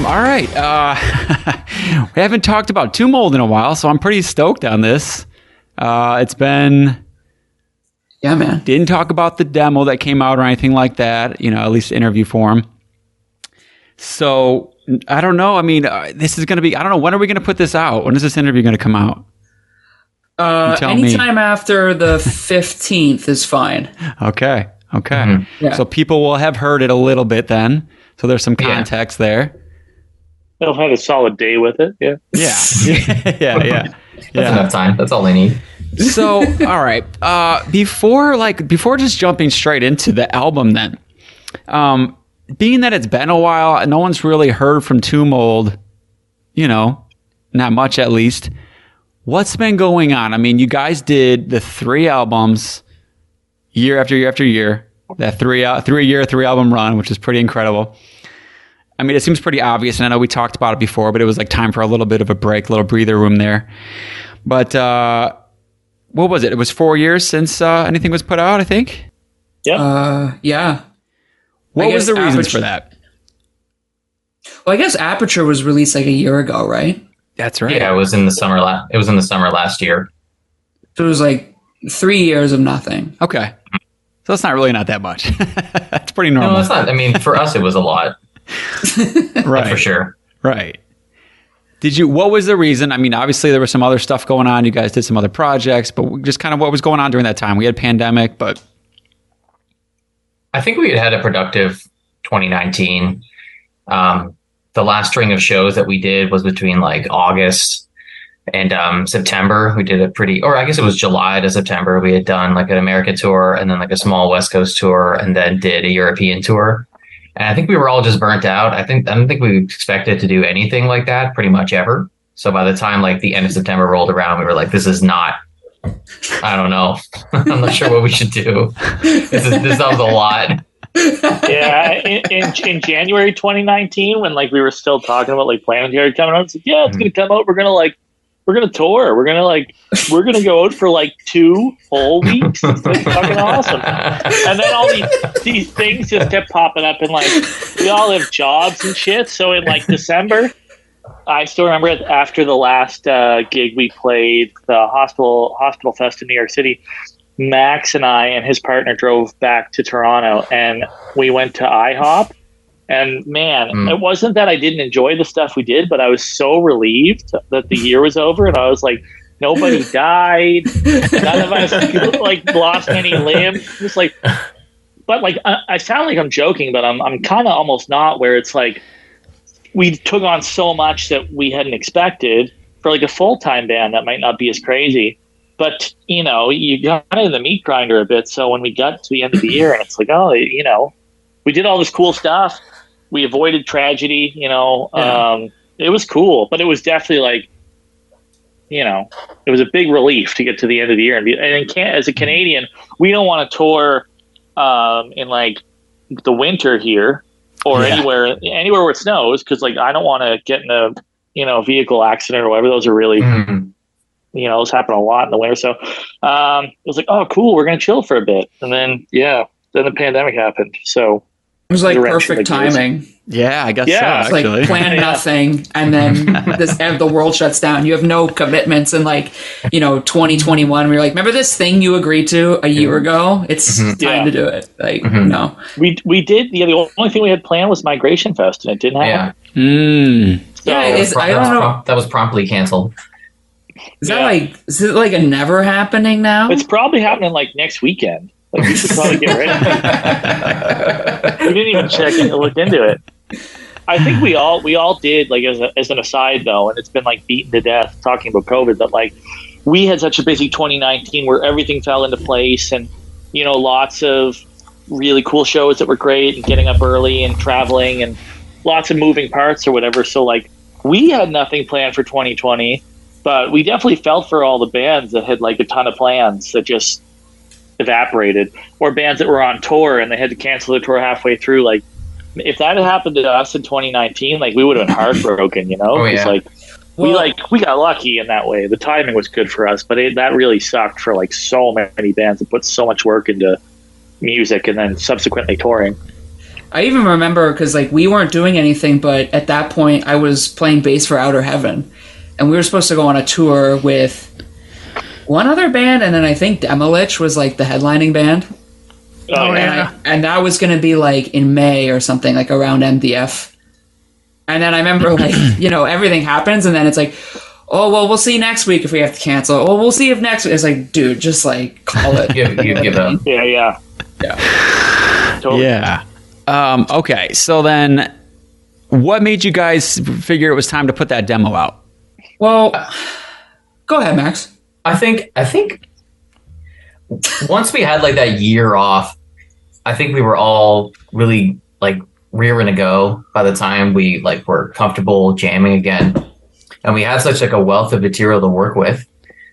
Um, all right. Uh, we haven't talked about Tomb Mold in a while, so I'm pretty stoked on this. Uh, it's been Yeah, man. didn't talk about the demo that came out or anything like that. You know, at least interview form. So I don't know. I mean, uh, this is going to be. I don't know. When are we going to put this out? When is this interview going to come out? Uh, tell me. anytime after the 15th is fine. Okay. Okay. Mm-hmm. Yeah. So people will have heard it a little bit then. So there's some context there. They'll have a solid day with it. Yeah. Yeah. yeah. Yeah. That's Yeah. enough time. That's all they need. so all right uh before like before just jumping straight into the album then um being that it's been a while and no one's really heard from tomb mold you know not much at least what's been going on i mean you guys did the three albums year after year after year that three out three year three album run which is pretty incredible I mean, it seems pretty obvious, and I know we talked about it before, but it was like time for a little bit of a break, a little breather room there. But uh, what was it? It was four years since uh, anything was put out, I think. Uh, yeah. What I was the guess reasons Aperture- for that? Well, I guess Aperture was released like a year ago, right? That's right. Yeah, it was in the summer. La- it was in the summer last year. So it was like three years of nothing. Okay. So it's not really not that much. That's pretty normal. No, it's not. I mean, for us, it was a lot right. for sure. Right. Did you? What was the reason? I mean, obviously there was some other stuff going on. You guys did some other projects, but just kind of what was going on during that time. We had pandemic, but I think we had had a productive 2019. Um, the last string of shows that we did was between like August and um, September. We did a pretty, or I guess it was July to September. We had done like an American tour and then like a small West Coast tour, and then did a European tour. And I think we were all just burnt out. I think I don't think we expected to do anything like that pretty much ever. So by the time like the end of September rolled around, we were like, this is not. I don't know. I'm not sure what we should do. This is this sounds a lot. yeah, in, in, in January 2019, when like we were still talking about like Planetary coming out, like, yeah, it's gonna come out. We're gonna like, we're gonna tour. We're gonna like, we're gonna go out for like two whole weeks. It's fucking awesome. And then all these these things just kept popping up, and like we all have jobs and shit. So in like December, I still remember it after the last uh, gig we played, the hospital hospital fest in New York City. Max and I and his partner drove back to Toronto, and we went to IHOP. And man, Mm. it wasn't that I didn't enjoy the stuff we did, but I was so relieved that the year was over, and I was like, nobody died, none of us like lost any limbs. Just like, but like I, I sound like I'm joking, but I'm I'm kind of almost not. Where it's like we took on so much that we hadn't expected for like a full time band that might not be as crazy. But you know, you got in the meat grinder a bit. So when we got to the end of the year, and it's like, oh, you know, we did all this cool stuff. We avoided tragedy. You know, Yeah. um, it was cool, but it was definitely like, you know, it was a big relief to get to the end of the year. And, be, and in can, as a Canadian, we don't want to tour um, in like the winter here or Yeah. anywhere anywhere where it snows because like I don't want to get in a you know vehicle accident or whatever. Those are really Mhm. you know those happen a lot in the winter. So um, it was like, oh, cool, we're gonna chill for a bit, and then yeah, then the pandemic happened. So It was like perfect in the timing. yeah, I guess Yeah, so. It's Actually, like plan Yeah. nothing, and then this the world shuts down. You have no commitments, and like you know, 2021. We're like, remember this thing you agreed to a year ago? It's time Yeah. to do it. Like Mhm. no, we we did yeah. The only thing we had planned was Migration Fest, and it didn't Yeah, happen. mm, So, Yeah, it's- I don't know. prom- that was promptly canceled. is that like is it like a never happening now? it's probably happening like next weekend. Like we should probably get ready. we didn't even check and look into it. I think we all we all did like as, a, as an aside though, and it's been like beaten to death talking about COVID. But like we had such a busy 2019 where everything fell into place, and you know lots of really cool shows that were great, and getting up early and traveling, and lots of moving parts or whatever. So like we had nothing planned for 2020, but we definitely felt for all the bands that had like a ton of plans that just evaporated, or bands that were on tour and they had to cancel their tour halfway through. Like, if that had happened to us in 2019, like we would have been heartbroken, you know? Oh, 'Cause, yeah. like we Well- like we got lucky in that way. The timing was good for us, but it, that really sucked for like so many bands that put so much work into music and then subsequently touring. I even remember because like we weren't doing anything, but at that point I was playing bass for Outer Heaven, and we were supposed to go on a tour with one other band, and then I think Demilich was like the headlining band. Oh, and, yeah. I, and that was going to be like in May or something, like around MDF. And then I remember like you know everything happens, and then it's like, oh well, we'll see next week if we have to cancel. Oh, we'll see if next. Week. It's like, dude, just like call it. You, you give up. Yeah, yeah. Yeah. Totally. Yeah. Um, okay. So then, what made you guys figure it was time to put that demo out? Well, go ahead, Max. I think I think once we had like that year off, I think we were all really like rearing to go by the time we like were comfortable jamming again. And we had such like a wealth of material to work with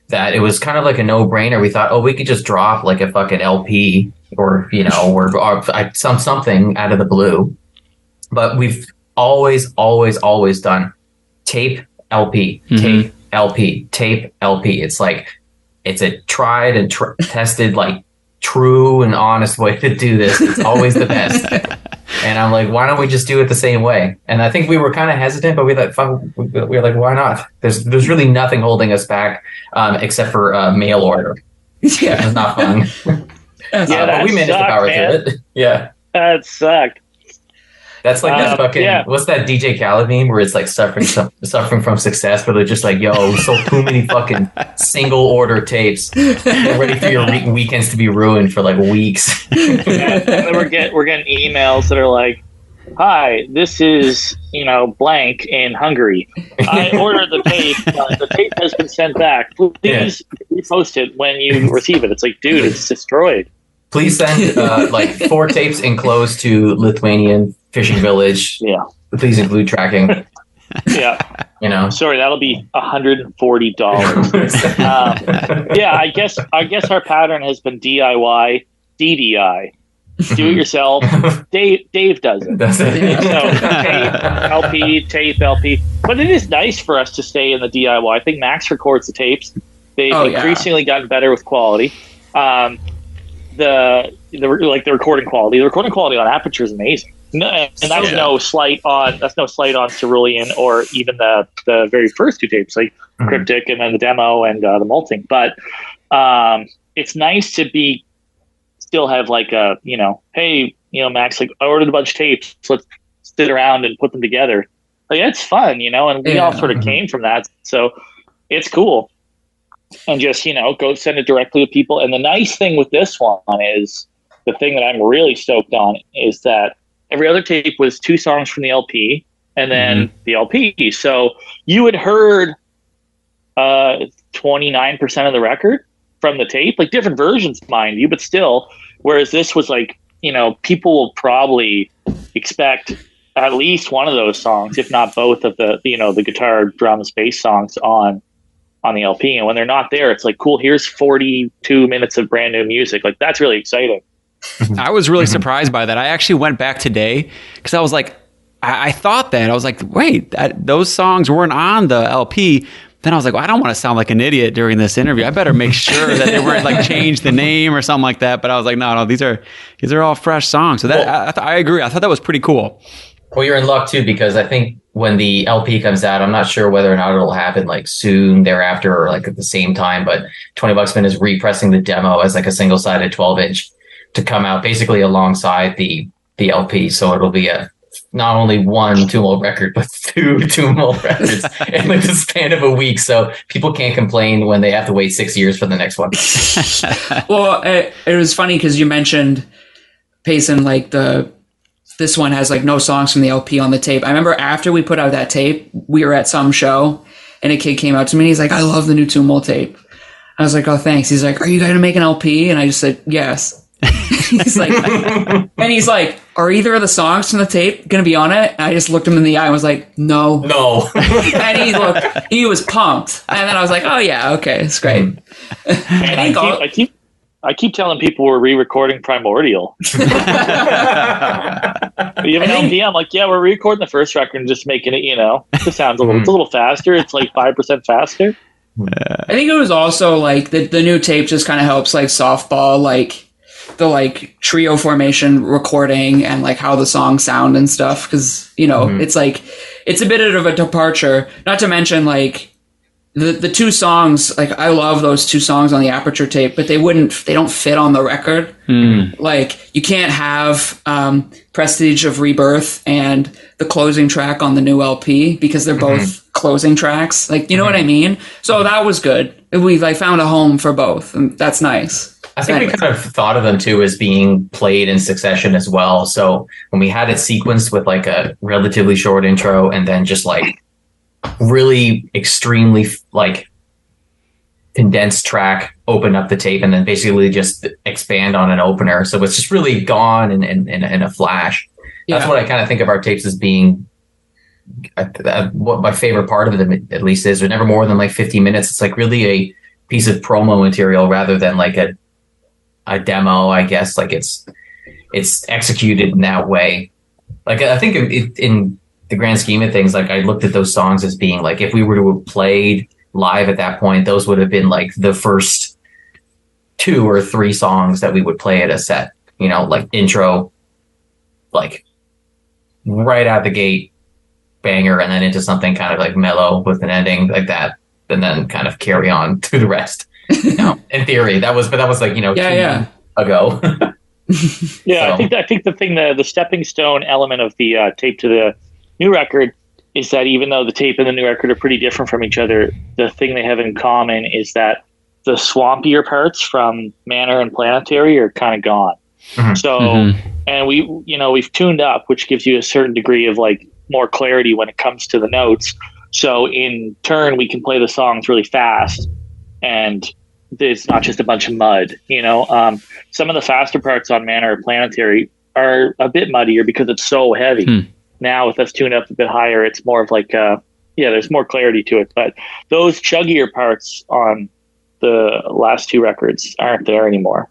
that it was kind of like a no brainer. We thought, oh, we could just drop like a fucking LP or you know, or, or some something out of the blue. But we've always, always, always done tape LP, mm-hmm. tape LP, tape LP. It's like it's a tried and tr- tested, like true and honest way to do this. It's always the best. And I'm like, why don't we just do it the same way? And I think we were kind of hesitant, but we like, fuck, we we were like, why not? There's there's really nothing holding us back um, except for uh, mail order. Yeah. It's not fun. Yeah, Uh, but we managed to power man. through it. Yeah. That sucked. That's like that Uh, fucking yeah. what's that DJ Khaled meme where it's like suffering some, suffering from success, but they're just like, yo, we sold too many fucking single order tapes. Get ready for your re- weekends to be ruined for like weeks. and then we're getting we're getting emails that are like, "Hi, this is you know blank in Hungary. I ordered the tape. Uh, the tape has been sent back. Please repost it when you receive it." It's like, dude, it's destroyed. Please send uh, like four tapes enclosed to Lithuanian fishing village. Yeah, Please include tracking. yeah. You know. Sorry, that'll be hundred and forty dollars. um, yeah, I guess I guess our pattern has been DIY, DDI, do it yourself. Dave Dave does it. That's it. So tape, LP, tape, LP. But it is nice for us to stay in the DIY. I think Max records the tapes. They've Oh, yeah. increasingly gotten better with quality. Um, the the like the recording quality. The recording quality on Aperture is amazing. No, and that's Yeah. no slight on that's no slight on Cerulean or even the the very first two tapes like Mhm. Cryptic and then the demo and uh, the molting. But um, it's nice to be still have like a you know hey you know Max like I ordered a bunch of tapes let's sit around and put them together like it's fun you know and we all sort of Mhm. came from that so it's cool and just you know go send it directly to people and the nice thing with this one is the thing that I'm really stoked on is that every other tape was two songs from the LP and then the LP so you had heard uh 29% of the record from the tape, like different versions, mind you, but still. Whereas this was like, you know, people will probably expect at least one of those songs, if not both of the, you know, the guitar, drums, bass songs on on the LP. And when they're not there, it's like, cool, here's 42 minutes of brand new music. Like that's really exciting. Mm-hmm. I was really mm-hmm. surprised by that. I actually went back today because I was like, I, I thought that I was like, wait, that, those songs weren't on the LP. Then I was like, well, I don't want to sound like an idiot during this interview. I better make sure that they weren't like changed the name or something like that. But I was like, no, no, these are these are all fresh songs. So that Well- I, I, th- I agree. I thought that was pretty cool. Well, you're in luck too because I think when the LP comes out, I'm not sure whether or not it'll happen like soon thereafter or like at the same time. But Twenty Buck Spin is repressing the demo as like a single sided 12 inch to come out basically alongside the the LP. So it'll be a not only one Tomb Mold record, but two Tomb Mold records in like the span of a week. So people can't complain when they have to wait six years for the next one. Well, it, it was funny because you mentioned Payson, like the this one has like no songs from the LP on the tape. I remember after we put out that tape, we were at some show, and a kid came out to me. and He's like, "I love the new Tomb Mold tape." I was like, "Oh, thanks." He's like, "Are you going to make an LP?" And I just said, "Yes." he's like, and he's like, "Are either of the songs from the tape going to be on it?" And I just looked him in the eye and was like, "No." No. and he looked, he was pumped. And then I was like, "Oh yeah, okay, it's great." I, think keep, all- I keep I keep telling people we're re-recording Primordial. You have an LP? I'm like, yeah, we're re recording the first record and just making it, you know, it sounds a little, it's a mm-hmm. little faster. It's like 5% faster. I think it was also like the the new tape just kind of helps like softball like the like trio formation recording and like how the songs sound and stuff because you know mm-hmm. it's like it's a bit of a departure. Not to mention like the the two songs like I love those two songs on the Aperture tape, but they wouldn't they don't fit on the record. Hmm. Like you can't have um, Prestige of Rebirth and the closing track on the new LP because they're hmm. both closing tracks. Like you know what I hmm. mean? So that was good. We like found a home for both, and that's nice. I think we kind of thought of them too as being played in succession as well. So when we had it sequenced with like a relatively short intro and then just like really extremely like condensed track, open up the tape and then basically just expand on an opener. So it's just really gone in, in, in, in a flash. That's Yeah. what I kind of think of our tapes as being. Uh, uh, what my favorite part of them at least is they're never more than like 50 minutes. It's like really a piece of promo material rather than like a a demo, I guess. Like it's it's executed in that way. Like I think it, in the grand scheme of things, like I looked at those songs as being like if we were to have played live at that point, those would have been like the first two or three songs that we would play at a set. You know, like intro, like right out the gate, banger, and then into something kind of like mellow with an ending like that, and then kind of carry on to the rest. You know, in theory, that was, but that was like you know, Yeah, two yeah. ago. Yeah, So- I think I think the thing the the stepping stone element of the uh, tape to the new record is that even though the tape and the new record are pretty different from each other, the thing they have in common is that the swampier parts from Manor and Planetary are kind of gone. Mhm. So, Mhm. and we you know we've tuned up, which gives you a certain degree of like more clarity when it comes to the notes. So in turn, we can play the songs really fast, and it's not just a bunch of mud. You know, um, some of the faster parts on Manor or Planetary are a bit muddier because it's so heavy. Hmm. Now with us tuned up a bit higher, it's more of like uh, yeah, there's more clarity to it. But those chuggier parts on the last two records aren't there anymore.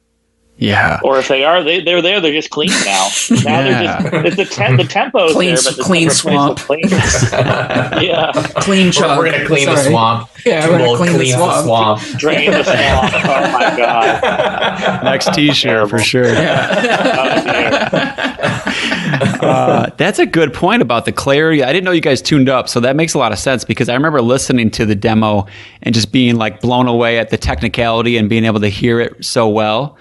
Yeah. Or if they are, they, they're there. They're just clean now. Now Yeah. they're just the tem- the tempo is Clean- there, but the clean replaced swamp. clean. yeah, Clean chug. we're, we're gonna clean the swamp. Yeah, we're gonna We'll clean the swamp. swamp. drain the swamp. Oh my god. Next T-shirt for Terrible. sure. Oh, dear. Uh, that's a good point about the clarity. I didn't know you guys tuned up, so that makes a lot of sense because I remember listening to the demo and just being like blown away at the technicality and being able to hear it so well.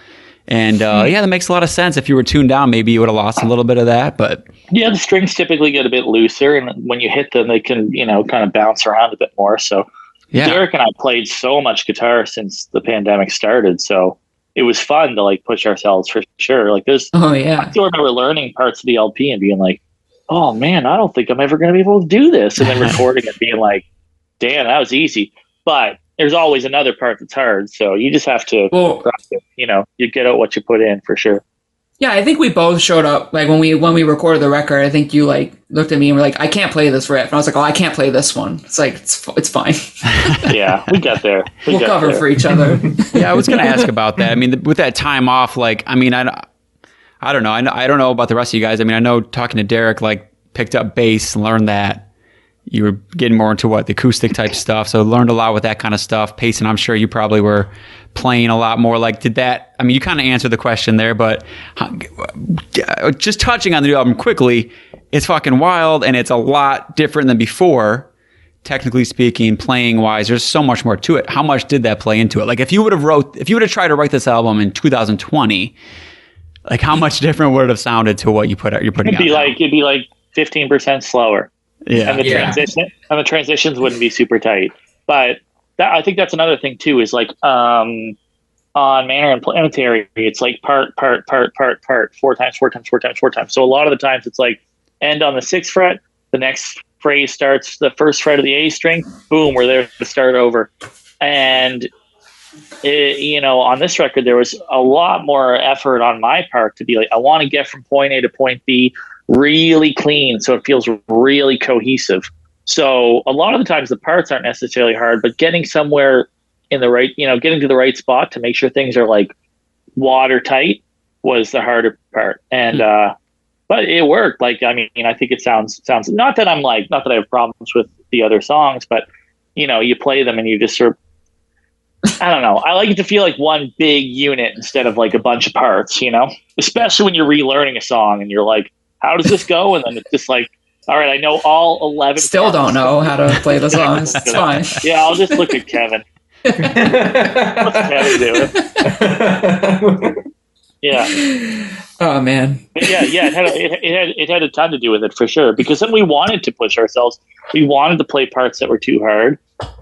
And uh, yeah, that makes a lot of sense. If you were tuned down, maybe you would have lost a little bit of that. But Yeah, the strings typically get a bit looser, and when you hit them, they can you know kind of bounce around a bit more. So yeah, Derek and I played so much guitar since the pandemic started, so it was fun to like push ourselves for sure. Like there's Oh yeah, I still remember learning parts of the LP and being like, "Oh man, I don't think I'm ever going to be able to do this," and then recording it, being like, "Damn, that was easy." But there's always another part that's hard, so you just have to, Well, you know, you get out what you put in for sure. Yeah, I think we both showed up like when we when we recorded the record. I think you like looked at me and were like, "I can't play this riff," and I was like, "Oh, I can't play this one." It's like it's it's fine. Yeah, we got there. We we'll got cover there. for each other. yeah. I was going to ask about that. I mean, with that time off, like, I mean, I, I don't know. I, know. I don't know about the rest of you guys. I mean, I know talking to Derek, like, picked up bass, learned that. You were getting more into what the acoustic type stuff, so learned a lot with that kind of stuff. Payson, I'm sure you probably were playing a lot more. Like, did that? I mean, you kind of answered the question there, but uh, just touching on the new album quickly, it's fucking wild, and it's a lot different than before technically speaking, playing wise, there's so much more to it. How much did that play into it? Like if you would have wrote, if you would have tried to write this album in 2020, like how much different would it have sounded to what you put out? You're putting It'd be out. now? like it'd be like 15 percent slower. yeah, and the Yeah. transition and the transitions wouldn't be super tight. But that, I think that's another thing too. Is like um, on Manor and Planetary, it's like part, part, part, part, part, four times, four times, four times, four times. So a lot of the times it's like end on the sixth fret. The next phrase starts the first fret of the A string. Boom, we're there to start over. And it, you know, on this record, there was a lot more effort on my part to be like, I want to get from point A to point B really clean so it feels really cohesive. So a lot of the times the parts aren't necessarily hard, but getting somewhere in the right, you know, getting to the right spot to make sure things are like watertight was the harder part. And uh but it worked. Like I mean, I think it sounds sounds not that I'm like not that I have problems with the other songs, but you know, you play them and you just sort of I don't know. I like it to feel like one big unit instead of like a bunch of parts, you know? Especially when you're relearning a song and you're like, how does this go? And then it's just like, all right, I know all 11. Still don't know how to play the songs. It's fine. Yeah, I'll just look at Kevin. What's Kevin doing? Yeah. Oh man. But yeah, yeah, it had, a, it, it had it had a ton to do with it for sure. Because then we wanted to push ourselves. We wanted to play parts that were too hard,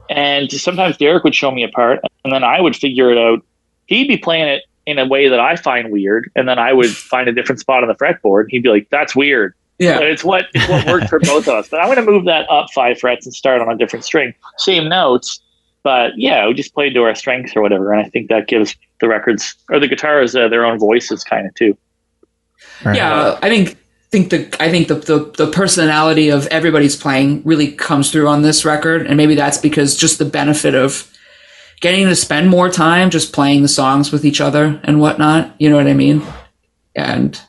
and sometimes Derek would show me a part, and then I would figure it out. He'd be playing it in a way that I find weird, and then I would find a different spot on the fretboard. He'd be like, "That's weird." Yeah. But it's what it's what worked for both of us. But I'm going to move that up five frets and start on a different string, same notes. But yeah, we just played to our strengths or whatever, and I think that gives the records or the guitars uh, their own voices, kind of too. Right. Yeah, I think think the I think the, the the personality of everybody's playing really comes through on this record, and maybe that's because just the benefit of getting to spend more time just playing the songs with each other and whatnot. You know what I mean? And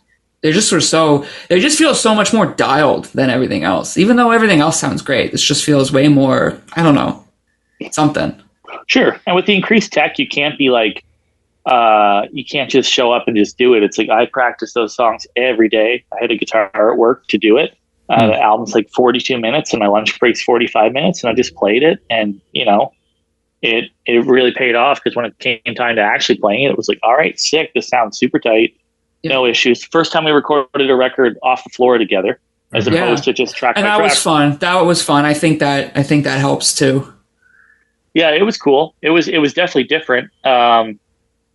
they're just sort of so they just feel so much more dialed than everything else. Even though everything else sounds great, this just feels way more. I don't know, something. Sure. And with the increased tech, you can't be like, uh, you can't just show up and just do it. It's like I practice those songs every day. I had a guitar at work to do it. Uh, The album's like 42 minutes, and my lunch break's 45 minutes, and I just played it. And you know, it it really paid off because when it came time to actually playing it, it was like, all right, sick. This sounds super tight. No issues. First time we recorded a record off the floor together, as Yeah. opposed to just track And by that track. was fun. That was fun. I think that I think that helps too. yeah, it was cool. It was it was definitely different. Um,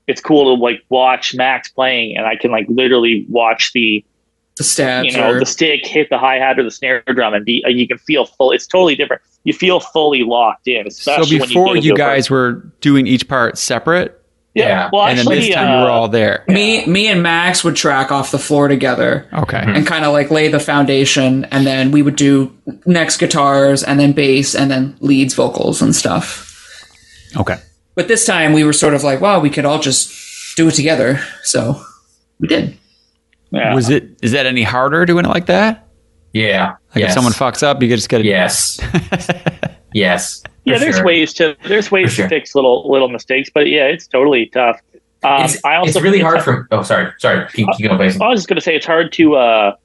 it's cool to like watch Max playing, and I can like literally watch the The stabs. you know or- the stick hit the hi hat or the snare drum, and be uh, you can feel full. It's totally different. You feel fully locked in, So especially before when you, you, get into a part. guys were doing each part separate, Yeah. Well, and then actually, this time you were uh, all there. me me and Max would track off the floor together. Okay. and kind of like lay the foundation and then we would do next guitars and then bass and then leads vocals and stuff Okay. but this time we were sort of like wow, we could all just do it together so we did yeah. Was it? Is that any harder doing it like that? Yeah. Like yes. if someone fucks up, you just get to Yes. yes. Yeah, there's sure. ways to there's ways sure. to fix little little mistakes, but yeah, it's totally tough. Um, It's, I also it's really hard for. Oh, sorry. Sorry. Keep, keep going. I was just going to say it's hard to. Uh,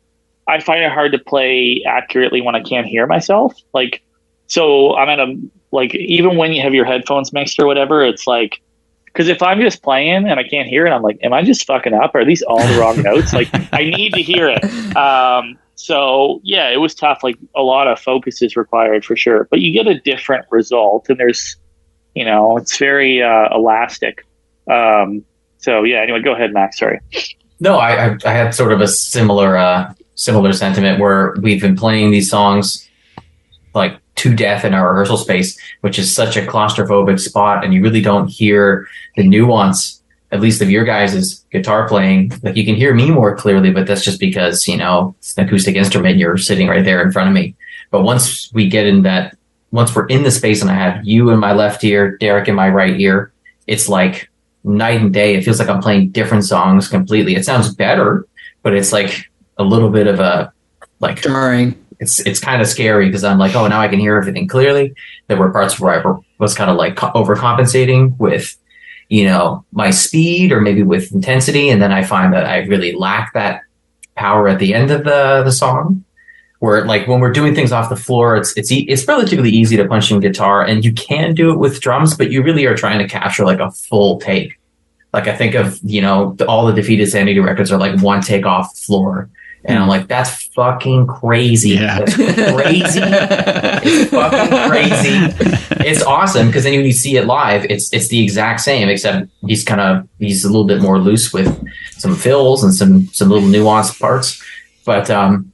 I find it hard to play accurately when I can't hear myself. Like, so I'm at a like even when you have your headphones mixed or whatever, it's like because if I'm just playing and I can't hear it, I'm like, am I just fucking up? Are these all the wrong notes? Like, I need to hear it. Um, so yeah, it was tough. Like a lot of focus is required for sure, but you get a different result, and there's, you know, it's very uh, elastic. Um, so yeah. Anyway, go ahead, Max. Sorry. No, I, I I had sort of a similar uh, similar sentiment where we've been playing these songs like to death in our rehearsal space, which is such a claustrophobic spot, and you really don't hear the nuance, at least of your guys' guitar playing. Like you can hear me more clearly, but that's just because you know it's an acoustic instrument. You're sitting right there in front of me. But once we get in that, once we're in the space, and I have you in my left ear, Derek in my right ear, it's like night and day. It feels like I'm playing different songs completely. It sounds better, but it's like a little bit of a like jarring it's it's kind of scary because I'm like, oh, now I can hear everything clearly. There were parts where I was kind of like co- overcompensating with, you know, my speed or maybe with intensity, and then I find that I really lack that power at the end of the the song. Where like when we're doing things off the floor, it's it's e- it's relatively easy to punch in guitar, and you can do it with drums, but you really are trying to capture like a full take. Like I think of you know all the defeated sanity records are like one take off the floor, and I'm like that's fucking crazy. Yeah. That's crazy. it's fucking crazy. It's awesome because then when you see it live, it's it's the exact same except he's kind of he's a little bit more loose with some fills and some some little nuanced parts. But um,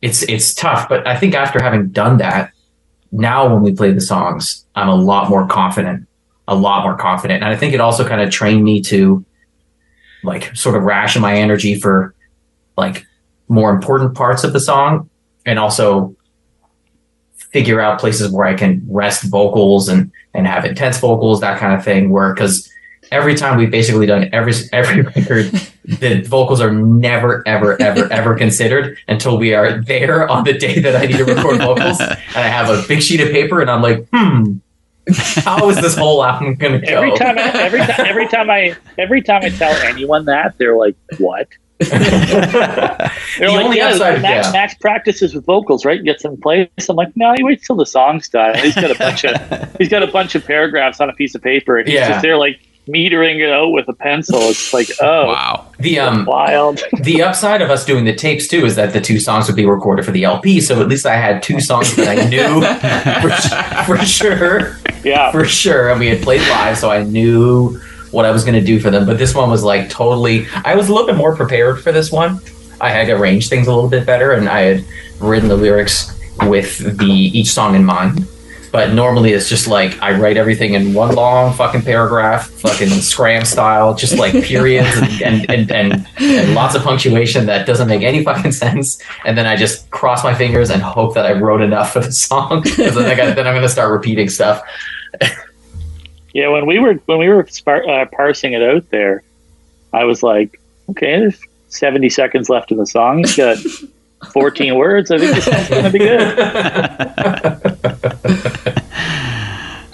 it's it's tough. But I think after having done that, now when we play the songs, I'm a lot more confident. A lot more confident, and I think it also kind of trained me to like sort of ration my energy for like more important parts of the song and also figure out places where I can rest vocals and and have intense vocals, that kind of thing. Where because every time we've basically done every every record, the vocals are never ever ever ever considered until we are there on the day that I need to record vocals, and I have a big sheet of paper, and I'm like, hmm, how is this whole album going to go? Every time, I, every time, every time I, every time I tell anyone that, they're like, "What?" The like, only yeah, upside- Max, yeah. Max practices with vocals, right? Gets in place. I'm like, no, he waits till the song's done. He's got a bunch of he's got a bunch of paragraphs on a piece of paper, and he's Yeah. just there like metering it out with a pencil. It's like, oh, Wow. the um wild. the upside of us doing the tapes too is that the two songs would be recorded for the LP, so at least I had two songs that I knew for, for sure, yeah, for sure, and we had played live, so I knew what I was going to do for them. But this one was like totally. I was a little bit more prepared for this one. I had arranged things a little bit better, and I had written the lyrics with the each song in mind. But normally it's just like I write everything in one long fucking paragraph, fucking scram style, just like periods and and, and, and, and lots of punctuation that doesn't make any fucking sense. And then I just cross my fingers and hope that I wrote enough for the song. Because then, then I'm going to start repeating stuff. Yeah. When we were when we were spar- uh, parsing it out there, I was like, okay, there's 70 seconds left in the song. He's got 14 words. I think this one's going to be good.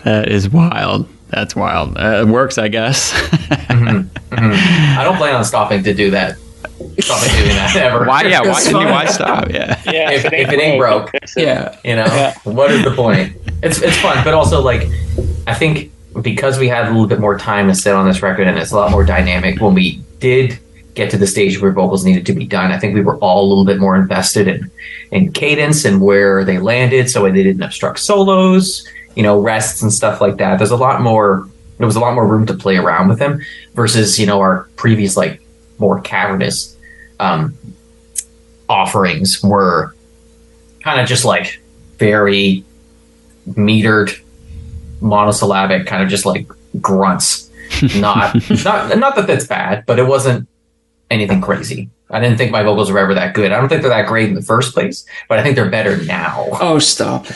That is wild. That's wild. Uh, it works, I guess. I don't plan on stopping to do that. Stopping doing that ever. why? Yeah. Why It's can you? Why stop? Yeah. Yeah, If- if it ain't broke. fix it. Yeah. You know, Yeah. what is the point? It's it's fun, but also like I think because we had a little bit more time to sit on this record and it's a lot more dynamic. When we did get to the stage where vocals needed to be done, I think we were all a little bit more invested in in cadence and where they landed, so they didn't obstruct solos, you know, rests and stuff like that. There's a lot more. There was a lot more room to play around with them versus you know our previous like more cavernous um, offerings were kind of just like very metered monosyllabic kind of just like grunts. Not not not that that's bad but it wasn't anything crazy. I didn't think my vocals were ever that good. I don't think they're that great in the first place but i think they're better now. Oh, stop.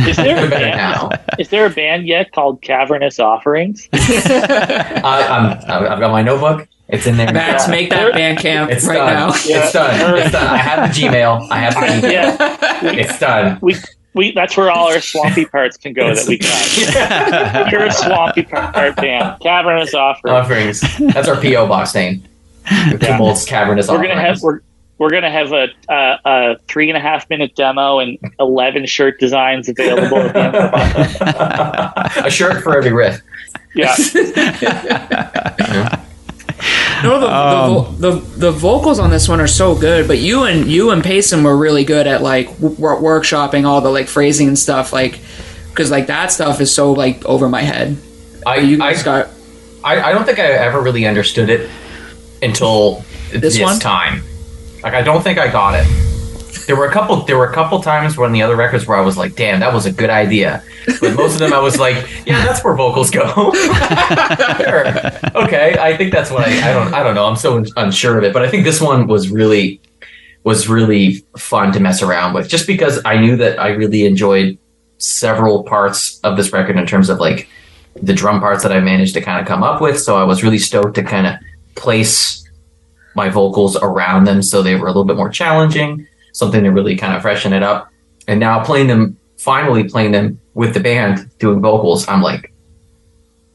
Is there, a band, now. is there a band yet called Cavernous Offerings? I, uh, I'm, i've got my notebook. It's in there Max, Yeah. make that band camp it's right done. now. it's done. It's done. I have the gmail. I have the email Yeah, it's done. We we that's where all our swampy parts can go that we got. You're a swampy part band. Cavernous Offerings. offerings. That's our po box name. Tim Holtz cavernous We're gonna have we're we're gonna have a, a, a three and a half minute demo and eleven shirt designs available at the end of the a shirt for every riff. Yeah, No, the, Um, the, vo- the the vocals on this one are so good, but you and you and Payson were really good at like w- workshopping all the like phrasing and stuff, like because like that stuff is so like over my head. I, You I, got I, I don't think I ever really understood it until this, one? time. Like I don't think I got it. There were a couple. There were a couple times when the other records where I was like, "Damn, that was a good idea," but most of them I was like, "Yeah, that's where vocals go." Sure. Okay, I think that's what I. I don't. I don't know. I'm so unsure of it, but I think this one was really was really fun to mess around with, just because I knew that I really enjoyed several parts of this record in terms of like the drum parts that I managed to kind of come up with. So I was really stoked to kind of place my vocals around them so they were a little bit more challenging, something to really kind of freshen it up. And now playing them, finally playing them with the band doing vocals, I'm like,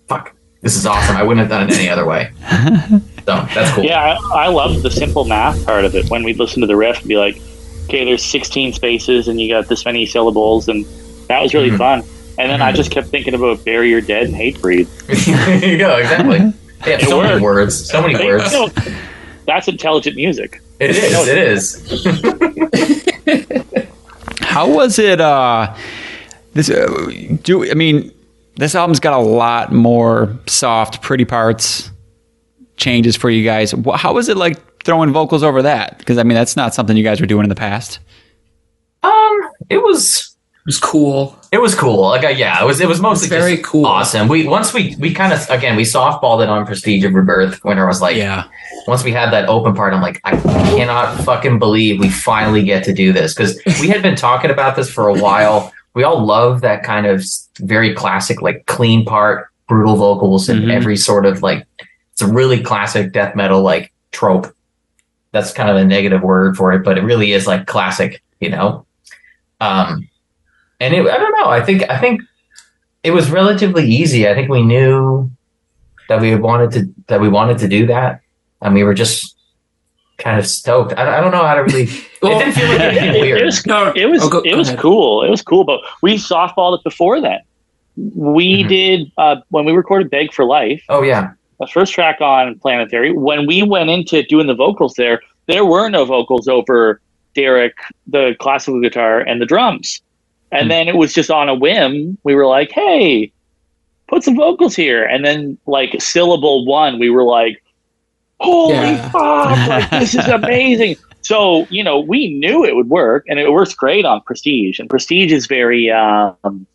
fuck, this is awesome. I wouldn't have done it any other way. So that's cool. yeah. I, I loved the simple math part of it when we'd listen to the riff and be like, "Okay, there's 16 spaces and you got this many syllables," and that was really Mhm. fun. And then I Mhm. just kept thinking about "Bury Your Dead" and "Hatebreed." there you go, exactly. They have It so many words, so many words. No, that's intelligent music. It is, it is. How was it? Uh, this uh, do I mean this album's got a lot more soft, pretty parts, changes for you guys. How was it like throwing vocals over that? Because I mean that's not something you guys were doing in the past. Um, it was was cool. It was cool. Like, uh, yeah, it was. It was mostly It's very just cool. awesome. We once we we kind of again we softballed it on Prestige of Rebirth when I was like, Yeah, once we had that open part, I'm like, I cannot fucking believe we finally get to do this because we had been talking about this for a while. We all love that kind of very classic, like clean part, brutal vocals, and Mhm. every sort of like it's a really classic death metal like trope. That's kind of a negative word for it, but it really is like classic, you know. Um, and it, I don't know. I think I think it was relatively easy. I think we knew that we wanted to that we wanted to do that, and we were just kind of stoked. I, I don't know how to really. Well, it didn't feel like anything it, weird. it was No, it was oh, go- it go was ahead. cool. It was cool, but we softballed it before that. We Mhm. did uh, when we recorded "Beg for Life," oh yeah, the first track on Planetary. When we went into doing the vocals there, there were no vocals over Derek, the classical guitar, and the drums. And Hmm. then it was just on a whim. We were like, "Hey, put some vocals here." And then like syllable one, we were like, "Holy Yeah. fuck! Like this is amazing." So you know, we knew it would work, and it works great on Prestige. And Prestige is very um,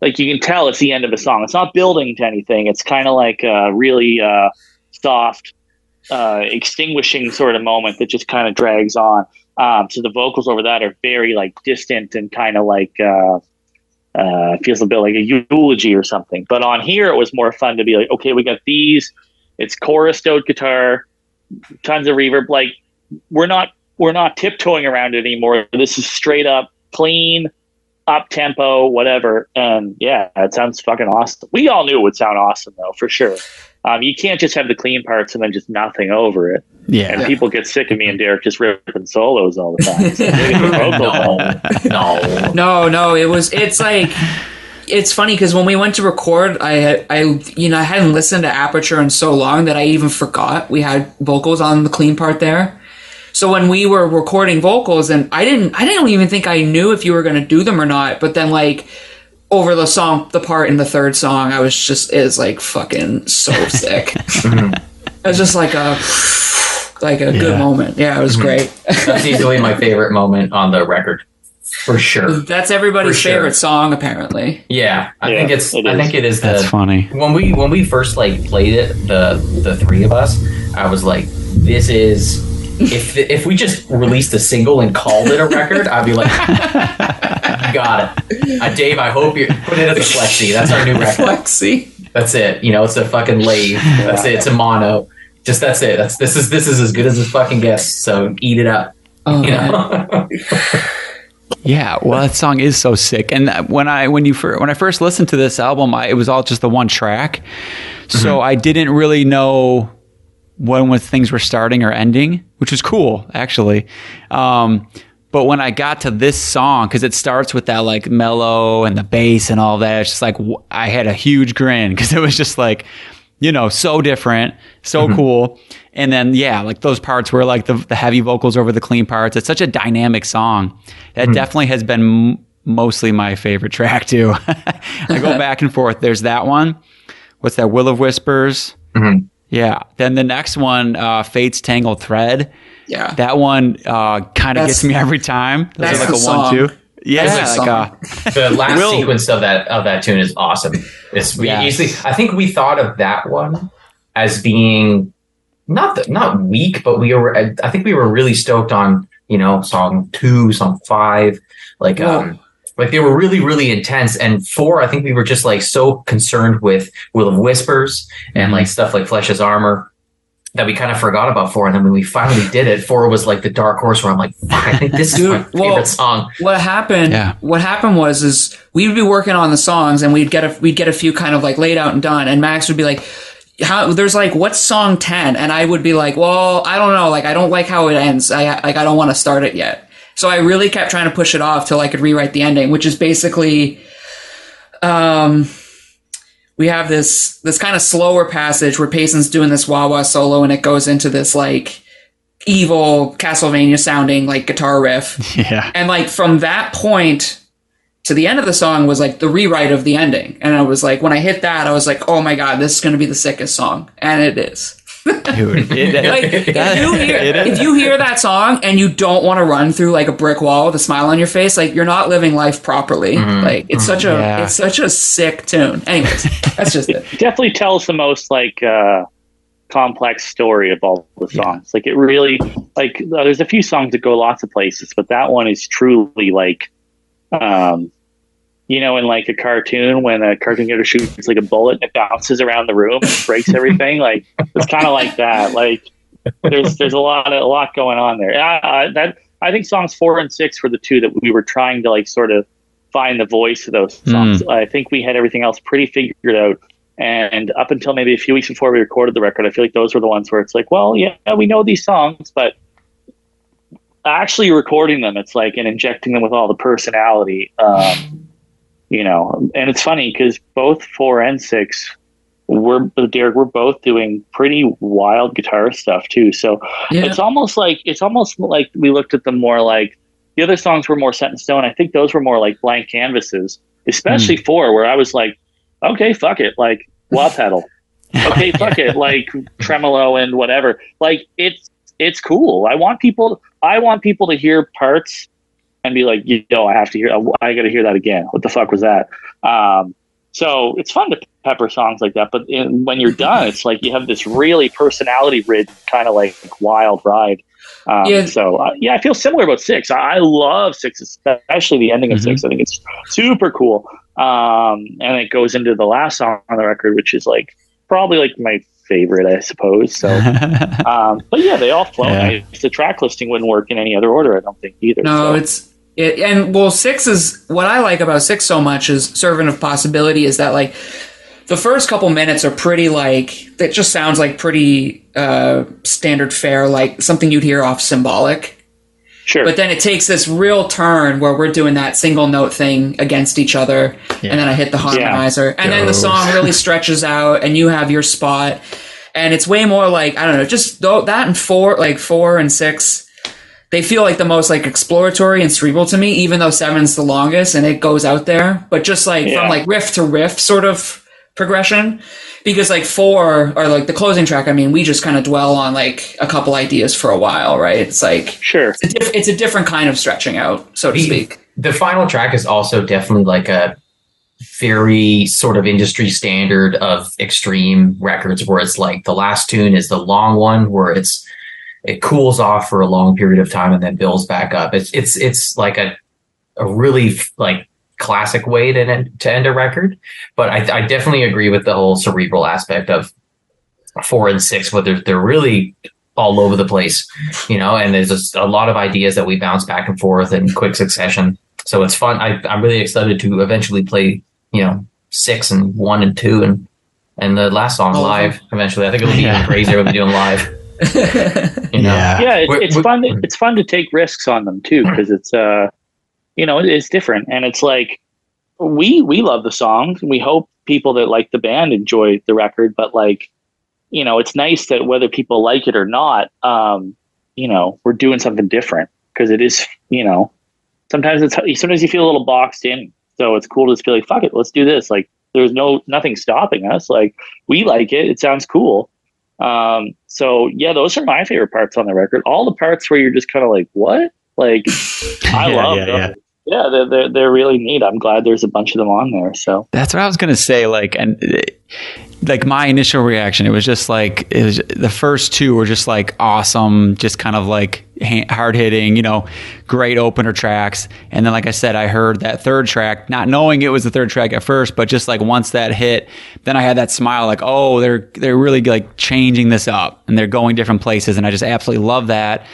like you can tell it's the end of a song. It's not building to anything. It's kind of like a really uh, soft, uh, extinguishing sort of moment that just kind of drags on. Um, so the vocals over that are very like distant and kind of like uh, uh, feels a bit like a eulogy or something. But on here, it was more fun to be like, okay, we got these. It's chorused out guitar, tons of reverb. Like we're not we're not tiptoeing around it anymore. This is straight up clean up tempo, whatever. And yeah, it sounds fucking awesome. We all knew it would sound awesome though, for sure. Um, you can't just have the clean parts and then just nothing over it. Yeah. And people get sick of me and Derek just ripping solos all the time. So maybe the vocals- no, no. No, no, it was. It's like it's funny because when we went to record, I had I you know I hadn't listened to Aperture in so long that I even forgot we had vocals on the clean part there. So when we were recording vocals, and I didn't I didn't even think I knew if you were going to do them or not. But then like over the song, the part in the third song, I was just it was like fucking so sick. Mm-hmm. it was just like a like a good moment. Yeah, it was great. That's easily my favorite moment on the record, for sure. That's everybody's sure. favorite song, apparently. Yeah, I Yeah, think it's. it I think it is the That's funny. when we when we first like played it the the three of us i was like this is if if we just released a single and called it a record i'd be like got it uh, dave i hope you put it as a flexi that's our new record Flexi. that's it you know it's a fucking lathe that's it it's a mono just that's it. That's this is this is as good as it fucking gets so eat it up. Oh, you know? Yeah, well, that song is so sick. And when I when you fir- when I first listened to this album, I, it was all just the one track, so I didn't really know when when things were starting or ending, which was cool actually. Um, but when I got to this song, because it starts with that like mellow and the bass and all that, it's just like w- I had a huge grin because it was just like, you know, so different, so cool. And then yeah, like those parts where like the, the heavy vocals over the clean parts. It's such a dynamic song. That definitely has been m- mostly my favorite track too. I go back and forth. There's that one. What's that? Will of Whispers. Mhm. Yeah. Then the next one, uh, Fate's Tangled Thread. Yeah. That one uh, kind of gets me every time. Those that's are like the a song. one, two. Yeah, That's the like uh, the last Will- sequence of that of that tune is awesome. It's we Yes. usually I think we thought of that one as being not the, not weak, but we were I I think we were really stoked on you know song two, song five, like Yeah. um like they were really really intense. And four, I think we were just like so concerned with Will of Whispers and like stuff like Flesh's Armor. That we kind of forgot about four, and then when we finally did it, four was like the dark horse. Where I'm like, "Fuck, I think this is Dude, my favorite well, song." what happened Yeah. what happened was is we would be working on the songs and we'd get a we'd get a few kind of like laid out and done and Max would be like how there's like what's song 10 and I would be like well I don't know like I don't like how it ends I like I don't want to start it yet so I really kept trying to push it off till I could rewrite the ending which is basically um we have this this kind of slower passage where Payson's doing this wah wah solo and it goes into this like evil Castlevania sounding like guitar riff yeah. and like from that point to the end of the song was like the rewrite of the ending. And I was like, when I hit that, I was like, oh my God, this is going to be the sickest song. And it is. Dude, it, Like, if you, hear, if you hear that song and you don't want to run through like a brick wall with a smile on your face, like you're not living life properly. Like it's such a, Yeah. it's such a sick tune. Anyways, that's just it. definitely tells the most like uh, complex story of all the songs. Like it really like there's a few songs that go lots of places, but that one is truly like, um, you know, in like a cartoon when a cartoon character shoots like a bullet and it bounces around the room and breaks everything. like it's kind of like that. Like there's there's a lot of, a lot going on there. Uh, that I think songs four and six were the two that we were trying to like sort of find the voice of those songs. I think we had everything else pretty figured out. And up until maybe a few weeks before we recorded the record, I feel like those were the ones where it's like, well, yeah, we know these songs, but actually recording them, it's like and injecting them with all the personality. Um, you know, and it's funny because both four and six, we're Derek, we're both doing pretty wild guitar stuff too. So Yeah. it's almost like it's almost like we looked at them more like the other songs were more set in stone. I think those were more like blank canvases, especially hmm. four, where I was like, okay, fuck it, like wah pedal. Okay, fuck it, like tremolo and whatever. Like it's it's cool. I want people. I want people to hear parts and be like, you know, I have to hear. I got to hear that again. What the fuck was that? Um, so it's fun to pepper songs like that. But in, when you're done, it's like you have this really personality ridden kind of like wild ride. Um, Yeah. So uh, yeah, I feel similar about six. I, I love six, especially the ending of six. I think it's super cool. Um, and it goes into the last song on the record, which is like probably like my favorite, I suppose. So, um, but yeah, they all flow Yeah. The track listing wouldn't work in any other order, I don't think either. No, so. it's it, and well, six is what I like about six so much is servant of possibility is that like the first couple minutes are pretty like it just sounds like pretty uh, standard fare, like something you'd hear off symbolic. sure. But then it takes this real turn where we're doing that single note thing against each other, and then I hit the harmonizer, and then the song really stretches out, and you have your spot, and it's way more like I don't know, just though that and four, like four and six, they feel like the most like exploratory and cerebral to me, even though seven's the longest and it goes out there, but just like Yeah. from like riff to riff sort of progression. Because like four or like the closing track, I mean, we just kind of dwell on like a couple ideas for a while, right? It's like sure. it's a, diff- it's a different kind of stretching out, so to The- speak. The final track is also definitely like a very sort of industry standard of extreme records where it's like the last tune is the long one where it's it cools off for a long period of time and then builds back up. It's it's it's like a a really like classic way to end, to end a record. But I, I definitely agree with the whole cerebral aspect of four and six, where they're, they're really all over the place, you know, and there's just a lot of ideas that we bounce back and forth in quick succession. So it's fun. I, I'm really excited to eventually play, you know, six and one and two and and the last song oh, of live eventually. I think it'll be Yeah. even crazier when we do them live. You know? Yeah. yeah, it, it's wait- fun. It's fun to take risks on them too because it's uh, you know, it's different, and it's like we we love the songs. And we hope people that like the band enjoy the record, but like, you know, it's nice that whether people like it or not, um, you know, we're doing something different because it is, you know, sometimes it's sometimes you feel a little boxed in. So it's cool to just be like, fuck it, let's do this. Like, there's no nothing stopping us. Like, we like it. It sounds cool. Um, so yeah, those are my favorite parts on the record. All the parts where you're just kind of like, what? Like, I Yeah, love yeah, them. yeah. Yeah, they're, they're they're really neat. I'm glad there's a bunch of them on there. So That's what I was gonna say. Like, and like my initial reaction, it was just like it was the first two were just like awesome, just kind of like hard hitting, you know, great opener tracks. And then, like I said, I heard that third track, not knowing it was the third track at first, but just like once that hit, then I had that smile, like, oh, they're they're really like changing this up, and they're going different places, and I just absolutely love that.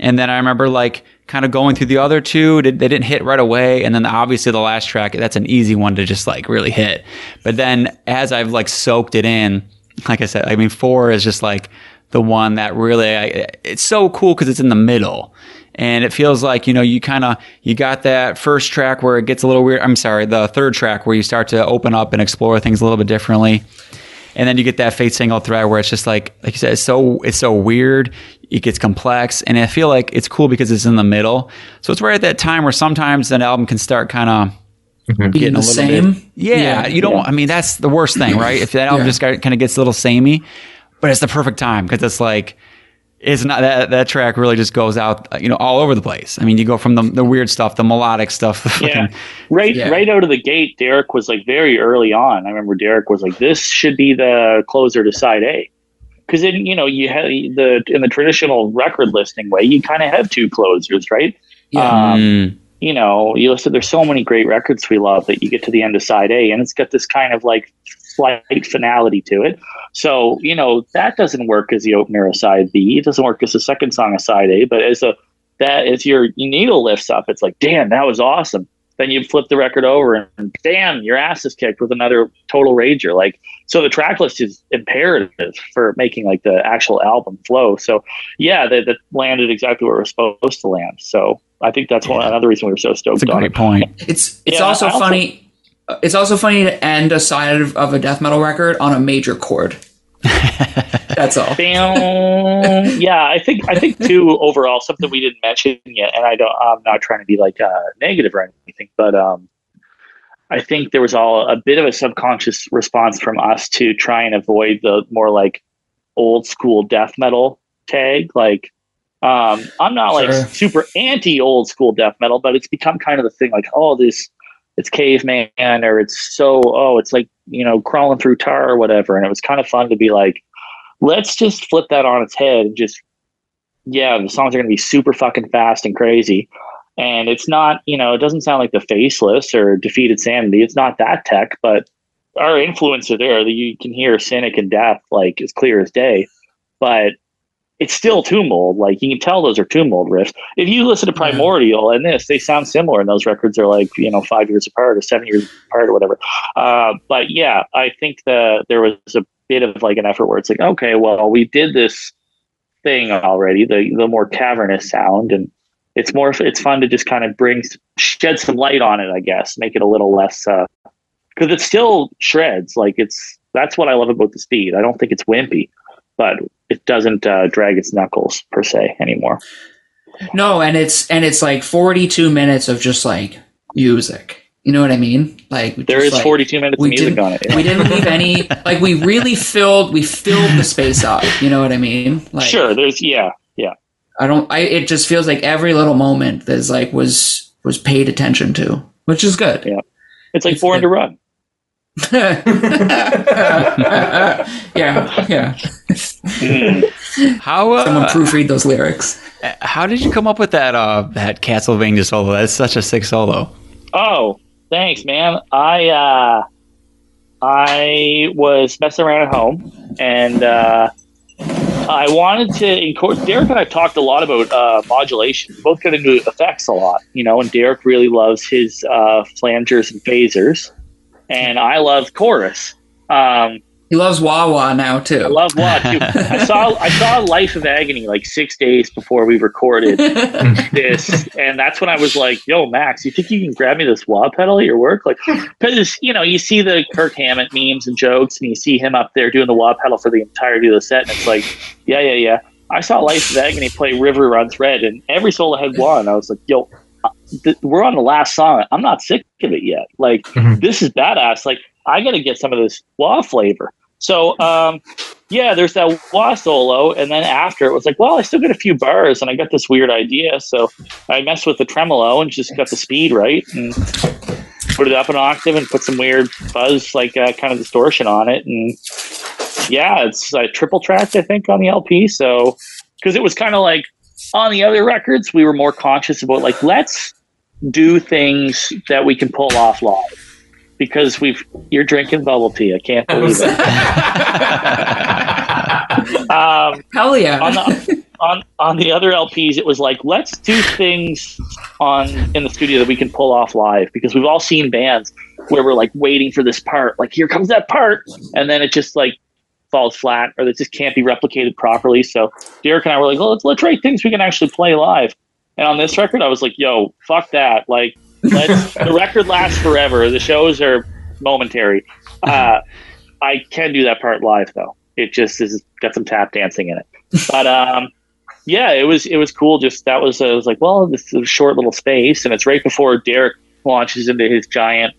And then I remember like kind of going through the other two. They didn't hit right away. And then obviously the last track, that's an easy one to just like really hit. But then as I've like soaked it in, like I said, I mean, four is just like the one that really, I, it's so cool because it's in the middle. And it feels like, you know, you kind of, you got that first track where it gets a little weird. I'm sorry, the third track where you start to open up and explore things a little bit differently and then you get that fate single thread where it's just like like you said it's so it's so weird it gets complex and i feel like it's cool because it's in the middle so it's right at that time where sometimes an album can start kind of mm-hmm. Being getting the a little same. bit yeah, Yeah. you don't Yeah. i mean that's the worst thing right if that album Yeah. just kind of gets a little samey but it's the perfect time because it's like it's not that that track really just goes out you know all over the place i mean you go from the, the weird stuff the melodic stuff the yeah, right Yeah. right out of the gate, Derek was like very early on. I remember Derek was like, "This should be the closer to side A," because then you know you have the in the traditional record listing way, you kind of have two closers, right? Yeah. Um, Mm. you know, you listen. There's so many great records we love that you get to the end of side A, and it's got this kind of like slight finality to it. So you know that doesn't work as the opener of side B. It doesn't work as the second song of side A. But as a that as your needle lifts up, it's like, damn, that was awesome. then you flip the record over and damn, your ass is kicked with another total rager. Like, so the track list is imperative for making like the actual album flow. So yeah, that, that landed exactly where we're supposed to land. So I think that's one another reason we were so stoked That's a great it. point. It's it's Yeah, also also- funny. It's also funny to end a side of, of a death metal record on a major chord. That's all. Bam. yeah, I think I think too overall something we didn't mention yet, and I don't. I'm not trying to be like uh, negative or anything, but um, I think there was all a bit of a subconscious response from us to try and avoid the more like old school death metal tag. Like, um, I'm not like super anti old school death metal, but it's become kind of the thing. Like, oh, this it's caveman or it's so oh, it's like you know crawling through tar or whatever, and it was kind of fun to be like let's just flip that on its head and just yeah the songs are going to be super fucking fast and crazy. And it's not you know it doesn't sound like the faceless or defeated sanity. It's not that tech but our influence are there that you can hear cynic and death like as clear as day. But it's still tomb mold. Like you can tell those are tomb mold riffs. If you listen to primordial and this they sound similar and those records are like you know five years apart or seven years apart or whatever. Uh, but yeah i think the there was a bit of like an effort where it's like, okay, well, we did this thing already, the the more cavernous sound, and it's more it's fun to just kind of bring shed some light on it, I guess, make it a little less because it still shreds. Like it's that's what I love about the speed. I don't think it's wimpy, but it doesn't uh, drag its knuckles per se anymore. No, and it's and it's like 42 minutes of just like music. You know what I mean? Like There just, is like, 42 minutes of we music didn't- on it. yeah. We didn't leave any like we really filled we filled the space up. You know what I mean? Like sure, there's yeah, yeah. I don't I it just feels like every little moment there's like was was paid attention to, which is good. Yeah. It's like It's Born good. to Run. yeah, yeah. How Someone uh, proofread those lyrics. how did you come up with that uh that Castlevania solo? That's such a sick solo. Oh, thanks, man. I uh, I was messing around at home, and uh, I wanted to incorporate. Derek and I talked a lot about uh, modulation. We both get into effects a lot, you know. And Derek really loves his uh, flangers and phasers, and I love chorus. Um, He loves wah-wah now too. I love what too. I saw I saw Life of Agony like six days before we recorded this, and that's when I was like, "Yo, Max, you think you can grab me this wah pedal at your work?" Like, because you know you see the Kirk Hammett memes and jokes, and you see him up there doing the wah pedal for the entirety of the set, and it's like, yeah, yeah, yeah. I saw Life of Agony play River Runs Red, and every solo had one. I was like, "Yo." Th- We're on the last song. I'm not sick of it yet. Like Mhm. this is badass. Like I got to get some of this wah flavor. So um, yeah, there's that wah solo, and then after it was like, well, I still got a few bars, and I got this weird idea, so I messed with the tremolo and just got the speed right, and put it up an octave and put some weird fuzz, like uh, kind of distortion on it, and yeah, it's uh, triple tracked, I think, on the LP. So because it was kind of like on the other records, we were more conscious about like let's do things that we can pull off live. Because we've you're drinking bubble tea. I can't believe it. Um, Hell yeah. on the on on the other LPs, it was like let's do things on in the studio that we can pull off live because we've all seen bands where we're like waiting for this part, like here comes that part, and then it just like falls flat or it just can't be replicated properly. So Derek and I were like, well, let's let's write things we can actually play live. And on this record, I was like, yo, fuck that. Like, let's the record lasts forever. The shows are momentary. Uh, I can do that part live though. It just is got some tap dancing in it. But um, yeah, it was it was cool. Just that was I was like, well, this is a short little space, and it's right before Derek launches into his giant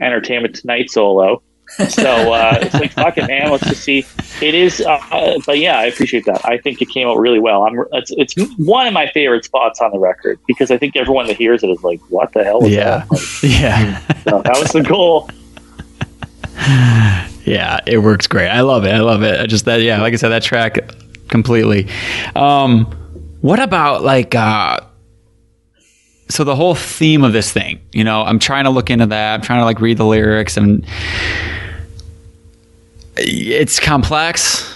Entertainment Tonight solo. So uh, it's like, fuck it, man. Let's just see. It is, uh, but yeah, I appreciate that. I think it came out really well. I'm, it's, it's one of my favorite spots on the record because I think everyone that hears it is like, what the hell was Yeah. that? Yeah. So that was the goal. Yeah, it works great. I love it. I love it. I just that yeah, like I said, that track completely. Um, what about like uh, so the whole theme of this thing? You know, I'm trying to look into that. I'm trying to like read the lyrics, and it's complex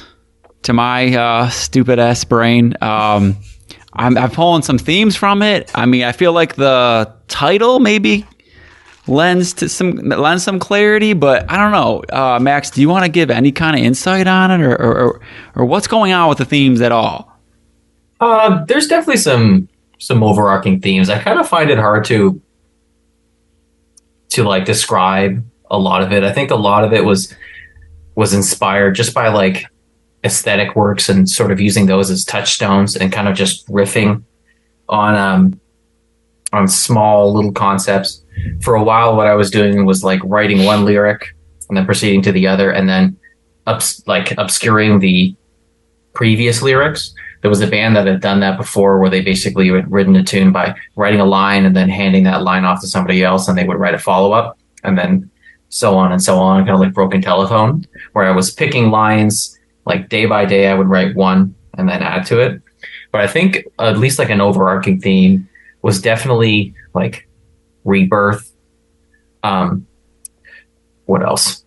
to my uh, stupid ass brain. Um, I'm, I'm pulling some themes from it. I mean, I feel like the title maybe lends to some lends some clarity. But I don't know, uh, Max. Do you want to give any kind of insight on it, or or, or what's going on with the themes at all? Uh, there's definitely some some overarching themes. I kind of find it hard to to like describe a lot of it. I think a lot of it was was inspired just by like aesthetic works and sort of using those as touchstones and kind of just riffing on um on small little concepts. For a while what I was doing was like writing one lyric and then proceeding to the other and then ups, like obscuring the previous lyrics. There was a band that had done that before where they basically had written a tune by writing a line and then handing that line off to somebody else and they would write a follow up and then so on and so on, kind of like broken telephone, where I was picking lines like day by day. I would write one and then add to it. But I think at least like an overarching theme was definitely like rebirth. Um, what else?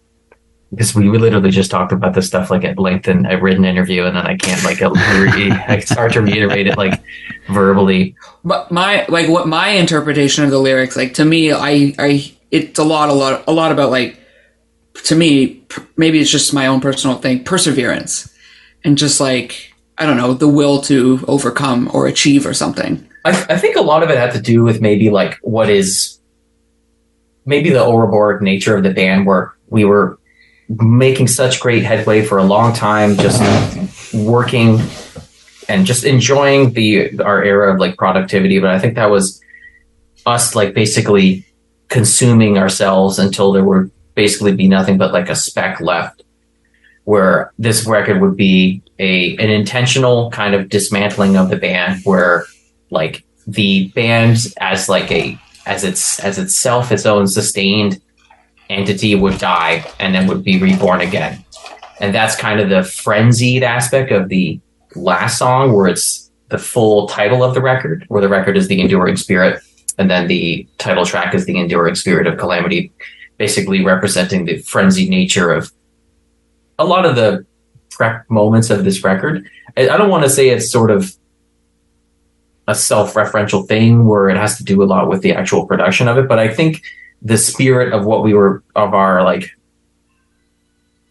Because we literally just talked about this stuff like at length in a written interview, and then I can't like re- I start to reiterate it like verbally. But my like what my interpretation of the lyrics like to me, I I it's a lot a lot a lot about like to me maybe it's just my own personal thing perseverance and just like I don't know the will to overcome or achieve or something. I, I think a lot of it had to do with maybe like what is maybe the Ouroboros nature of the band, where we were making such great headway for a long time, just working and just enjoying the our era of like productivity. But I think that was us like basically consuming ourselves until there would basically be nothing but like a speck left. Where this record would be a an intentional kind of dismantling of the band, where like the band as like a as its as itself its own sustained entity would die and then would be reborn again. And that's kind of the frenzied aspect of the last song where it's the full title of the record, where the record is the enduring spirit, and then the title track is the enduring spirit of calamity, basically representing the frenzied nature of a lot of the prep moments of this record. I don't want to say it's sort of a self-referential thing where it has to do a lot with the actual production of it, but I think the spirit of what we were of our like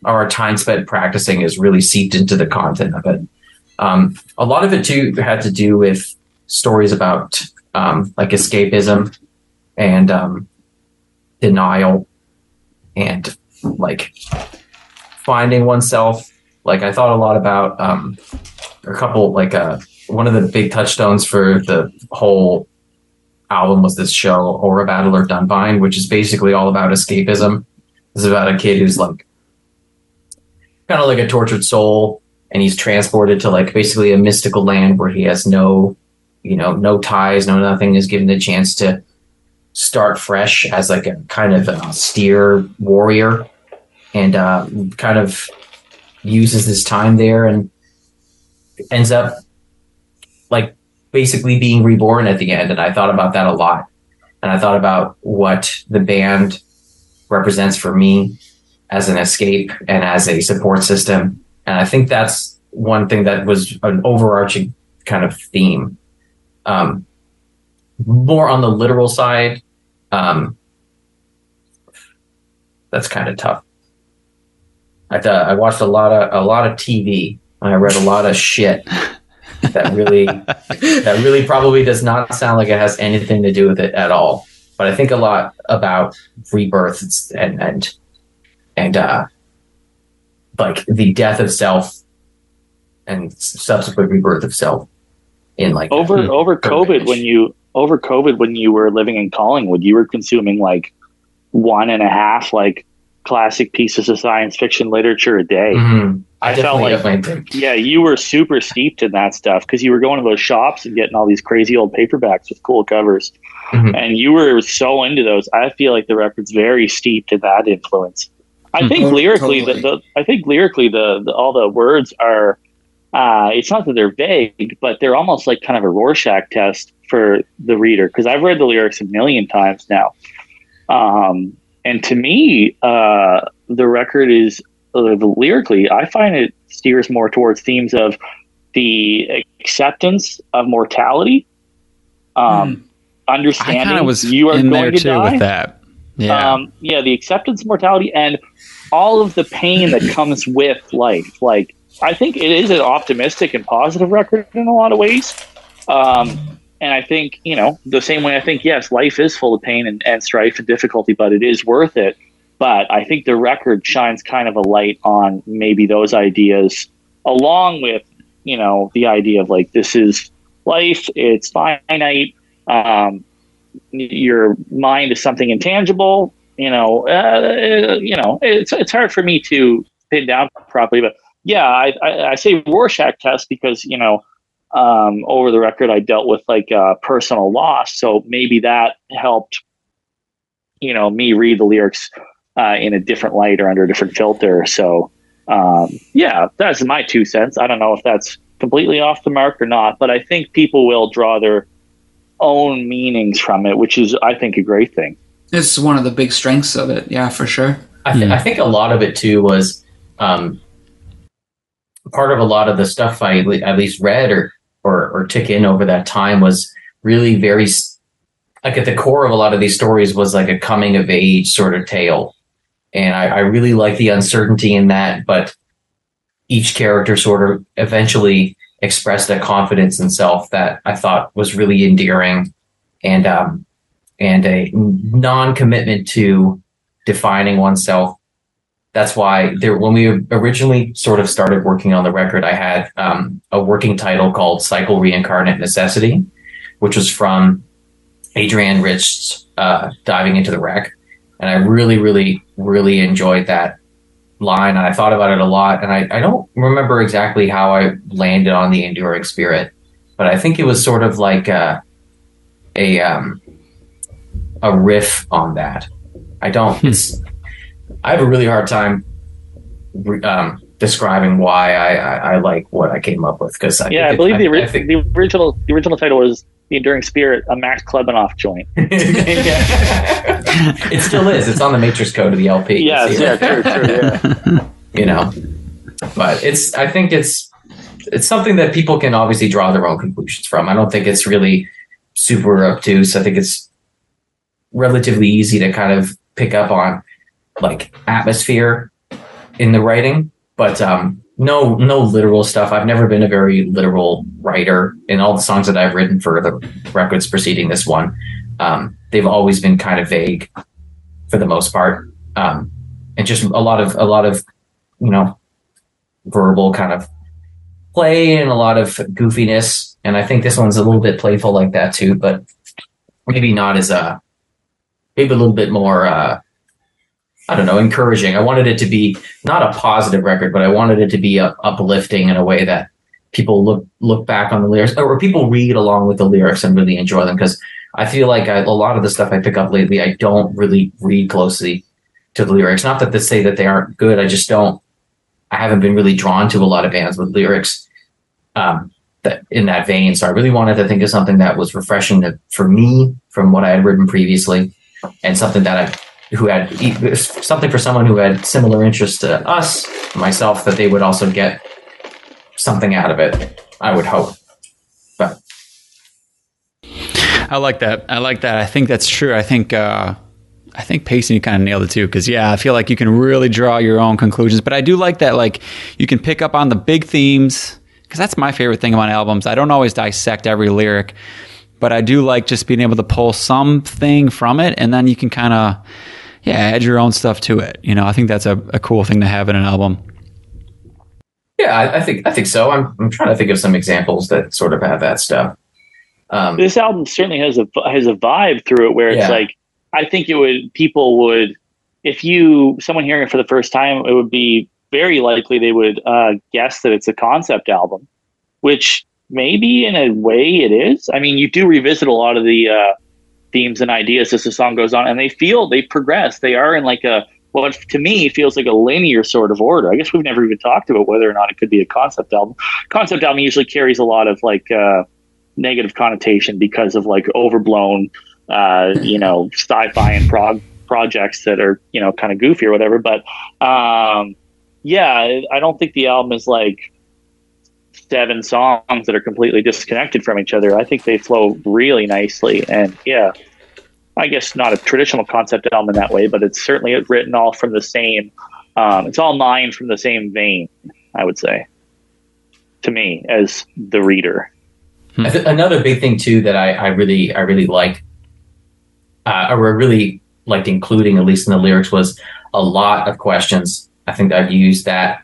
our time spent practicing is really seeped into the content of it. Um, a lot of it too had to do with stories about um, like escapism and um, denial and like finding oneself. Like I thought a lot about um, a couple like uh, one of the big touchstones for the whole album was this show Aura Battler Dunbine, which is basically all about escapism. This is about a kid who's like kind of like a tortured soul, and he's transported to like basically a mystical land where he has no, you know, no ties, no nothing. Is given the chance to start fresh as like a kind of an austere warrior, and uh, kind of uses this time there and ends up like basically being reborn at the end. And I thought about that a lot. And I thought about what the band represents for me as an escape and as a support system. And I think that's one thing that was an overarching kind of theme. Um, more on the literal side, um, that's kind of tough. I thought I watched a lot of a lot of TV and I read a lot of shit that really that really probably does not sound like it has anything to do with it at all. But I think a lot about rebirth and and and uh, like the death of self and subsequent rebirth of self in like over Hmm. over Perfect. COVID when you over COVID when you were living in Collingwood, you were consuming like one and a half like classic pieces of science fiction literature a day. Mhm. I, I felt like- my thing. Yeah, you were super steeped in that stuff because you were going to those shops and getting all these crazy old paperbacks with cool covers, Mhm. and you were so into those. I feel like the record's very steeped in that influence. I think Oh, lyrically, totally. the, the I think lyrically the, the all the words are. Uh, it's not that they're vague, but they're almost like kind of a Rorschach test for the reader because I've read the lyrics a million times now. Um, and to me, uh, the record is uh, lyrically, I find it steers more towards themes of the acceptance of mortality, um, I understanding of was you are in going there to too die. with that. Yeah. Um, yeah, the acceptance of mortality and all of the pain that comes with life. Like, I think it is an optimistic and positive record in a lot of ways. Um, and I think, you know, the same way I think, yes, life is full of pain and, and strife and difficulty, but it is worth it. But I think the record shines kind of a light on maybe those ideas, along with, you know, the idea of like, this is life, it's finite. Um, your mind is something intangible. You know, uh, you know, it's it's hard for me to pin down properly, but yeah, I, I, I say Rorschach test because you know, um, over the record, I dealt with like uh, personal loss, so maybe that helped. You know, me read the lyrics uh, in a different light or under a different filter. So, um, yeah, that's my two cents. I don't know if that's completely off the mark or not, but I think people will draw their own meanings from it, which is, I think, a great thing. It's one of the big strengths of it. Yeah, for sure. I, th- I think a lot of it too was um, part of a lot of the stuff I le- at least read or, or or took in over that time was really very s- like at the core of a lot of these stories was like a coming of age sort of tale, and I, I really like the uncertainty in that. But each character sort of eventually expressed a confidence in self that I thought was really endearing, and um, and a non-commitment to defining oneself. That's why there, when we originally sort of started working on the record, I had um, a working title called "Cycle Reincarnate Necessity," which was from Adrienne Rich's uh, "Diving into the Wreck," and I really, really, really enjoyed that line, and I thought about it a lot. And I, I don't remember exactly how I landed on the enduring spirit, but I think it was sort of like a a um, a riff on that. I don't. It's. I have a really hard time um, describing why I, I, I like what I came up with because yeah, I believe the, ori- the original the original title was "The Enduring Spirit," a Max Klebanoff joint. it still is. It's on the matrix code of the LP. You Yeah, yeah, true, true, yeah. you know, but it's. I think it's it's something that people can obviously draw their own conclusions from. I don't think it's really super obtuse. I think it's relatively easy to kind of pick up on like atmosphere in the writing, but um, no no literal stuff. I've never been a very literal writer. In all the songs that I've written for the records preceding this one, um, they've always been kind of vague for the most part, um, and just a lot of a lot of you know verbal kind of play and a lot of goofiness. And I think this one's a little bit playful like that too, but maybe not as a maybe a little bit more uh I don't know, encouraging. I wanted it to be not a positive record, but I wanted it to be uh, uplifting in a way that people look look back on the lyrics or people read along with the lyrics and really enjoy them because I feel like I, a lot of the stuff I pick up lately, I don't really read closely to the lyrics. Not that to say that they aren't good. I just don't. I haven't been really drawn to a lot of bands with lyrics um, that in that vein. So I really wanted to think of something that was refreshing to, for me from what I had written previously, and something that I who had something for someone who had similar interests to us, myself, that they would also get something out of it. I would hope. I like that. I like that. I think that's true. I think uh, I think Payson you kind of nailed it too. Because yeah, I feel like you can really draw your own conclusions. But I do like that. Like you can pick up on the big themes. Because that's my favorite thing about albums. I don't always dissect every lyric, but I do like just being able to pull something from it, and then you can kind of yeah add your own stuff to it. You know, I think that's a, a cool thing to have in an album. yeah, I, I think I think so. I'm I'm trying to think of some examples that sort of have that stuff. Um, this album certainly has a has a vibe through it where it's Yeah. like I think it would people would if you someone hearing it for the first time it would be very likely they would uh, guess that it's a concept album, which maybe in a way it is. I mean, you do revisit a lot of the uh, themes and ideas as the song goes on, and they feel they progress. They are in like a what to me feels like a linear sort of order. I guess we've never even talked about whether or not it could be a concept album. Concept album usually carries a lot of like. Uh, negative connotation because of like overblown, uh, you know, sci-fi and prog projects that are you know kind of goofy or whatever. But um, yeah, I don't think the album is like seven songs that are completely disconnected from each other. I think they flow really nicely, and yeah, I guess not a traditional concept album in that way, but it's certainly written all from the same. Um, it's all nine from the same vein, I would say, to me as the reader. Th- another big thing too that I, I really I really liked, uh, or really liked including at least in the lyrics was a lot of questions. I think I've used that.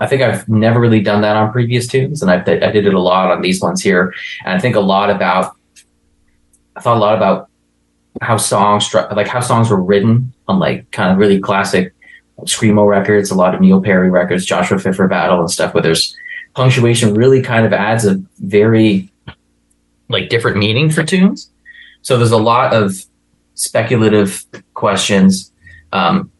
I think I've never really done that on previous tunes, and I, I did it a lot on these ones here. And I think a lot about. I thought a lot about how songs like how songs were written on like kind of really classic screamo records, a lot of Neil Perry records, Joshua for Battle and stuff, where there's punctuation really kind of adds a very like different meaning for tunes. So there's a lot of speculative questions. Um,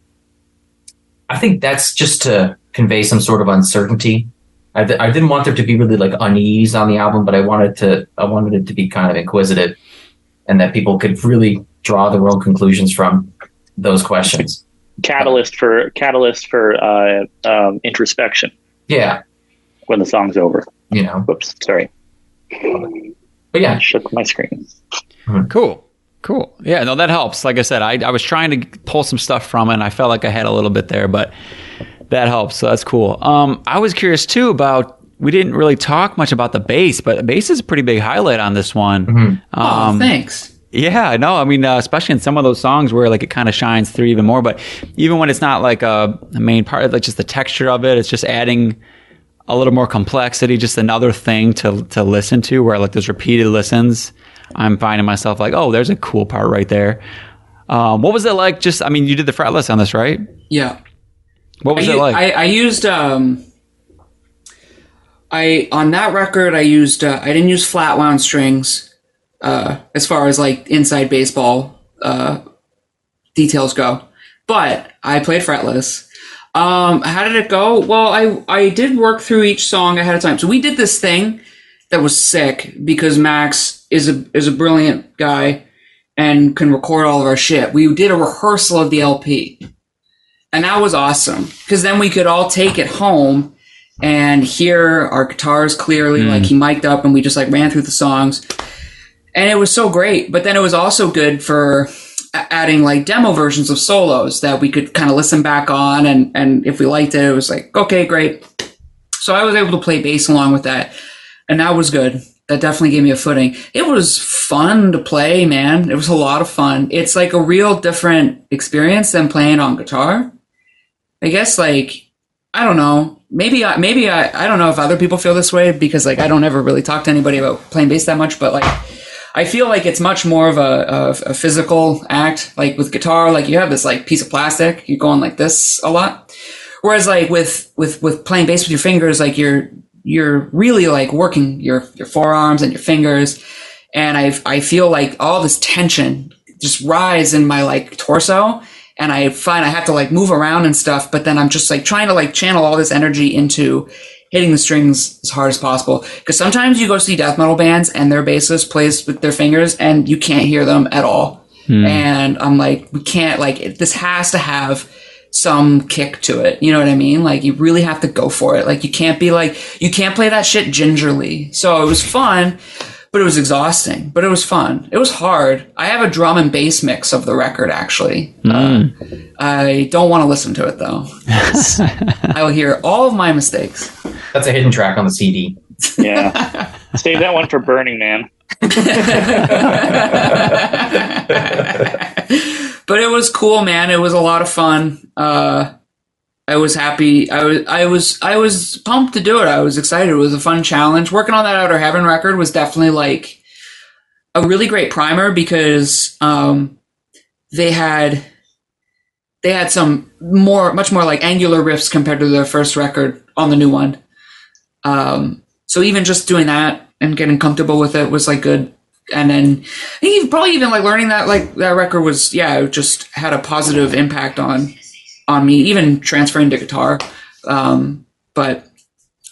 I think that's just to convey some sort of uncertainty. I, th- I didn't want there to be really like unease on the album, but I wanted to I wanted it to be kind of inquisitive, and that people could really draw their own conclusions from those questions. Catalyst for catalyst for uh, um, introspection Yeah, when the song's over. you know. Whoops, sorry, But yeah, I shook my screen. Cool. Cool. Yeah, no, that helps. Like I said, I, I was trying to pull some stuff from it and I felt like I had a little bit there, but that helps. So that's cool. Um, I was curious too about, we didn't really talk much about the bass, but the bass is a pretty big highlight on this one. oh, Um, thanks. Yeah, I know. I mean, uh, especially in some of those songs where like it kind of shines through even more. But even when it's not like a, a main part, like just the texture of it, it's just adding a little more complexity, just another thing to to listen to. Where like those repeated listens, I'm finding myself like, oh, there's a cool part right there. Um, what was it like? Just, I mean, you did the fretless on this, right? Yeah. What was I, it u- like? I, I used um I on that record I used uh, I didn't use flat wound strings uh as far as like inside baseball uh details go. But I played fretless. Um how did it go? Well, I I did work through each song ahead of time. So we did this thing that was sick because Max is a is a brilliant guy and can record all of our shit. We did a rehearsal of the LP and that was awesome because then we could all take it home and hear our guitars clearly like he mic'd up and we just like ran through the songs and it was so great but then it was also good for adding like demo versions of solos that we could kind of listen back on and and if we liked it it was like okay great. So i was able to play bass along with that and that was good. That definitely gave me a footing. It was fun to play man. It was a lot of fun. It's like a real different experience than playing on guitar. I guess like I don't know. Maybe I maybe I I don't know if other people feel this way because like I don't ever really talk to anybody about playing bass that much, but like I feel like it's much more of a, a, a physical act. Like with guitar, like you have this like piece of plastic, you're going like this a lot. Whereas like with with with playing bass with your fingers, like you're you're really like working your your forearms and your fingers, and I I feel like all this tension just rise in my like torso and I find I have to like move around and stuff, but then I'm just like trying to like channel all this energy into hitting the strings as hard as possible. Because sometimes you go see death metal bands and their bassist plays with their fingers and you can't hear them at all. And I'm like, we can't like it, this has to have some kick to it. You know what I mean? Like you really have to go for it. Like you can't be like you can't play that shit gingerly. So it was fun, but it was exhausting. But it was fun. It was hard. I have a drum and bass mix of the record actually. Uh, I don't want to listen to it though. I will hear all of my mistakes. That's a hidden track on the CD. Yeah, save that one for Burning Man. but it was cool, man. It was a lot of fun. Uh, I was happy. I was, I was, I was pumped to do it. I was excited. It was a fun challenge. Working on that Outer Heaven record was definitely like a really great primer because um, they had they had some more, much more like angular riffs compared to their first record on the new one. Um, so even just doing that and getting comfortable with it was like good. And then I think probably even like learning that like that record was yeah, it just had a positive impact on on me, even transferring to guitar. Um, but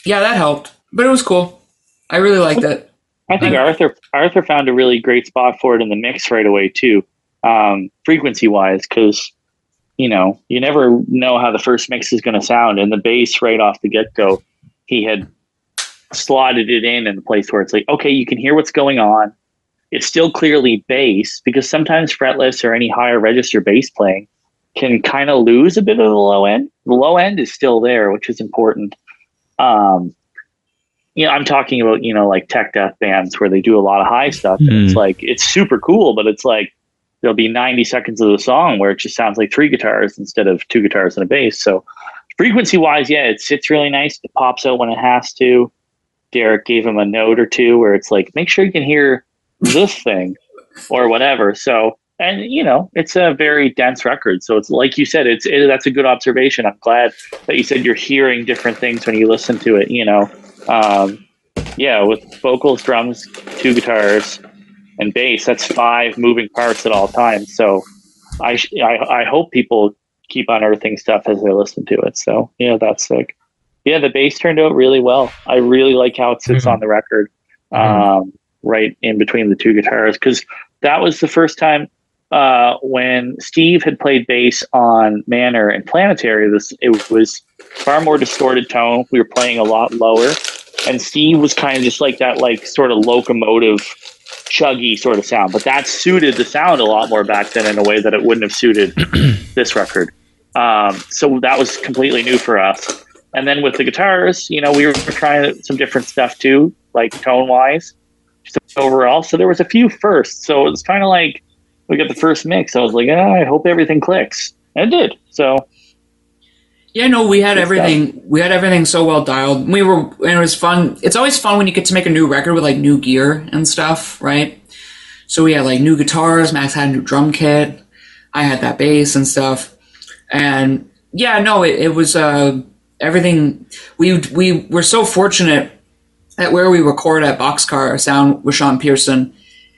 yeah, that helped. But it was cool. I really liked it. I think I- Arthur Arthur found a really great spot for it in the mix right away too, um, frequency wise, because you know you never know how the first mix is going to sound, and the bass right off the get go, he had slotted it in in the place where it's like okay, you can hear what's going on, it's still clearly bass because sometimes fretless or any higher register bass playing can kind of lose a bit of the low end. The low end is still there, which is important. Um, you know, I'm talking about, you know, like tech death bands where they do a lot of high stuff. And it's Mhm. like, it's super cool, but it's like, there'll be 90 seconds of the song where it just sounds like three guitars instead of two guitars and a bass. So frequency wise, yeah, it sits really nice. It pops out when it has to. Derek gave him a note or two where it's like, make sure you can hear this thing or whatever. So, and you know, it's a very dense record. So it's like you said, it's it, that's a good observation. I'm glad that you said you're hearing different things when you listen to it. You know, um, yeah, with vocals, drums, two guitars, and bass, that's five moving parts at all times. So, I I, I hope people keep unearthing stuff as they listen to it. So yeah, that's sick. Yeah, the bass turned out really well. I really like how it sits Mhm. on the record, Mhm. um, right in between the two guitars, because that was the first time uh, when Steve had played bass on Manor and Planetary. This it was far more distorted tone. We were playing a lot lower, and Steve was kind of just like that, like sort of locomotive, chuggy sort of sound. But that suited the sound a lot more back then in a way that it wouldn't have suited this record. Um, so that was completely new for us. And then with the guitars, you know, we were trying some different stuff too, like tone wise, just overall. So there was a few firsts. So it was kind of like we got the first mix. I was like, ah, I hope everything clicks, and it did. So Yeah, no, we had everything. We had everything so well dialed. We were, and it was fun. It's always fun when you get to make a new record with like new gear and stuff, right? So we had like new guitars. Max had a new drum kit. I had that bass and stuff. And yeah, no, it, it was uh, everything. We we were so fortunate at where we record at Boxcar Sound with Sean Pearson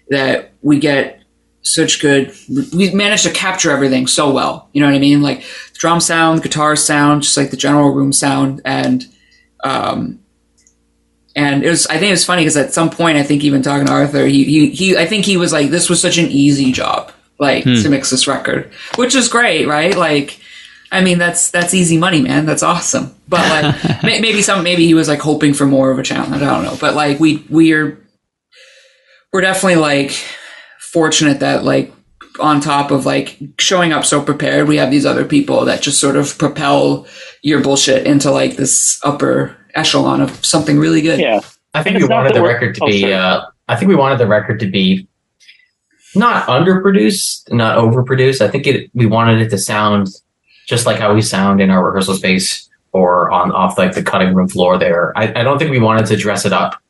that we get such good. We managed to capture everything so well. You know what I mean? Like drum sound, guitar sound, just like the general room sound, and um, and it was. I think it was funny because at some point, I think even talking to Arthur, he he, he I think he was like, "This was such an easy job, like to mix this record," which is great, right? Like. I mean that's that's easy money, man. That's awesome. But like may, maybe some maybe he was like hoping for more of a challenge. I don't know. But like we we're we're definitely like fortunate that like on top of like showing up so prepared, we have these other people that just sort of propel your bullshit into like this upper echelon of something really good. yeah, I think we wanted the record to oh, be. sorry. Uh, I think we wanted the record to be not underproduced, not overproduced. I think it. We wanted it to sound just like how we sound in our rehearsal space or on off like the cutting room floor. There, I, I don't think we wanted to dress it up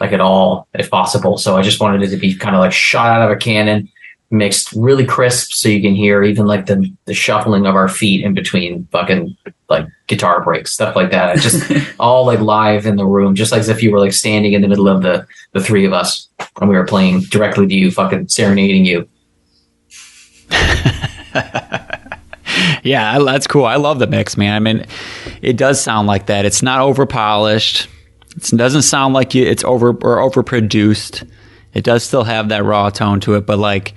like at all, if possible. So I just wanted it to be kind of like shot out of a cannon, mixed really crisp, so you can hear even like the the shuffling of our feet in between fucking like guitar breaks, stuff like that. Just all like live in the room, just like as if you were like standing in the middle of the the three of us and we were playing directly to you, fucking serenading you. Yeah, that's cool. I love the mix, man. I mean, it does sound like that. It's not over polished. It doesn't sound like you, it's over or overproduced. It does still have that raw tone to it, but like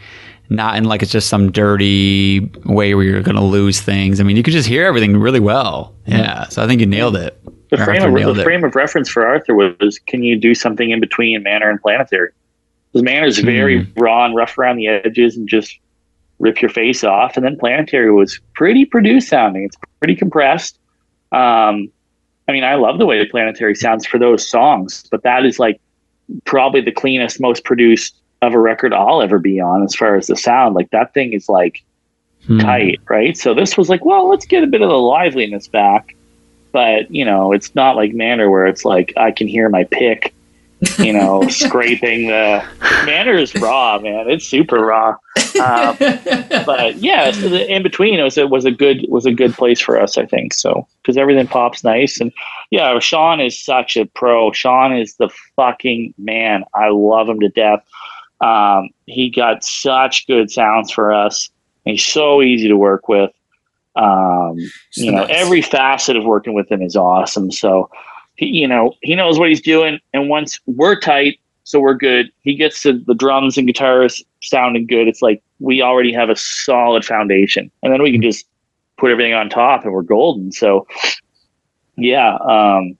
not in like it's just some dirty way where you're going to lose things. I mean, you could just hear everything really well. Yeah, so I think you nailed it. the frame of nailed the it. frame of reference for Arthur was, can you do something in between Manor and Planetary? Because Manor is very Hmm. raw and rough around the edges and just rip your face off, and then Planetary was pretty produced sounding. It's pretty compressed. Um, I mean, I love the way the Planetary sounds for those songs, but that is like probably the cleanest, most produced of a record I'll ever be on as far as the sound. Like that thing is like Hmm. tight, right? So this was like, well, let's get a bit of the liveliness back. But, you know, it's not like Manor where it's like I can hear my pick, you know, scraping the Manor is raw, man. It's super raw. Um, but yeah, so the in between it was it was a good was a good place for us, I think. So because everything pops nice and yeah, Sean is such a pro. Sean is the fucking man. I love him to death. Um, he got such good sounds for us. He's so easy to work with. Um, you know, nice. every facet of working with him is awesome. So, he, you know, he knows what he's doing. And once we're tight, so we're good. He gets to the drums and guitars sounding good. It's like we already have a solid foundation, and then we can just put everything on top, and we're golden. So, yeah, um,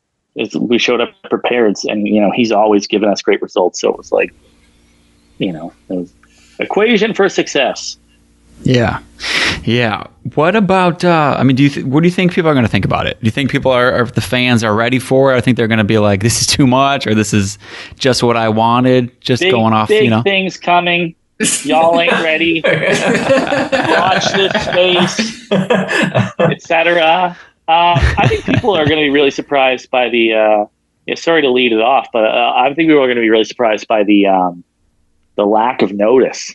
we showed up prepared, and you know, he's always given us great results. So it was like, you know, it was equation for success. Yeah, yeah. What about? Uh, I mean, do you? Th- what do you think people are going to think about it? Do you think people are, are the fans are ready for it? I think they're going to be like, "This is too much," or "This is just what I wanted." Just Big, going off, big you know. things coming. Y'all ain't ready. Watch this space, etc. Uh, I think people are going to be really surprised by the. Uh, yeah, sorry to lead it off, but uh, I think we're going to be really surprised by the um, the lack of notice.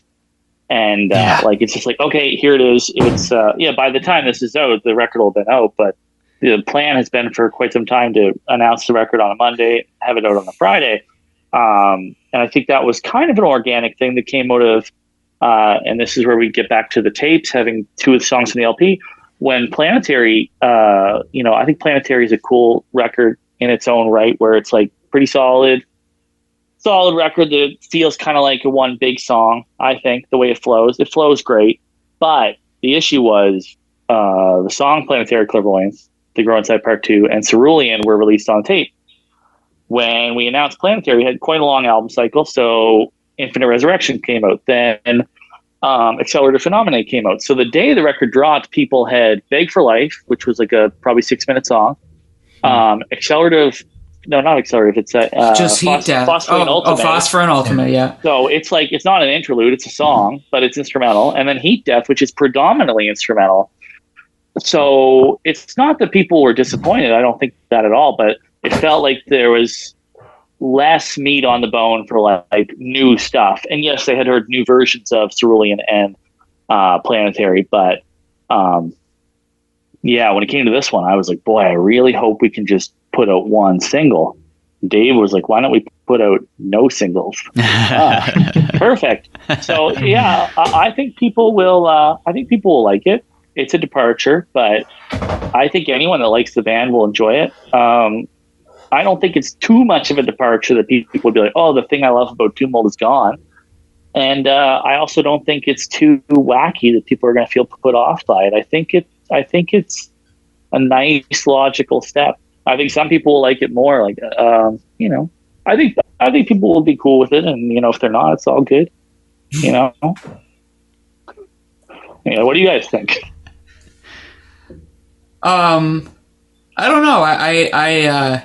And uh, Yeah. like it's just like okay, here it is. It's uh, yeah. By the time this is out, the record will have been out. But the plan has been for quite some time to announce the record on a Monday, have it out on a Friday. Um, and I think that was kind of an organic thing that came out of. Uh, and this is where we get back to the tapes, having two of the songs in the LP. When Planetary, uh, you know, I think Planetary is a cool record in its own right, where it's like pretty solid, solid record that feels kind of like one big song. I think the way it flows, it flows great. But the issue was uh, the song Planetary Clairvoyance, They Grow Inside Part Two, and Cerulean were released on tape. When we announced Planetary, we had quite a long album cycle, so Infinite Resurrection came out. Then um, Accelerator Phenomenon came out. So the day the record dropped, people had Beg for Life, which was like a probably six minute song. Um, Accelerative, no, not Accelerative. It's a uh, Just heat Phos- death. Phosphor and oh, oh, Ultimate. phosphor and ultimate. Yeah. So it's like it's not an interlude; it's a song, but it's instrumental. And then Heat Death, which is predominantly instrumental. So it's not that people were disappointed. I don't think that at all. But it felt like there was less meat on the bone for like, like new stuff. And yes, they had heard new versions of Cerulean and uh, Planetary, but um, yeah, when it came to this one, I was like, boy, I really hope we can just put out one single. Dave was like, why don't we put out no singles? Ah, perfect. So yeah, I, I think people will. Uh, I think people will like it. It's a departure, but I think anyone that likes the band will enjoy it. Um, I don't think it's too much of a departure that people would be like, "Oh, the thing I love about Mold is gone." And uh, I also don't think it's too wacky that people are going to feel put off by it. I think it. I think it's a nice, logical step. I think some people like it more. Like, um, you know, I think I think people will be cool with it, and you know, if they're not, it's all good. You know. Yeah, what do you guys think? Um, I don't know. I, I, I, uh,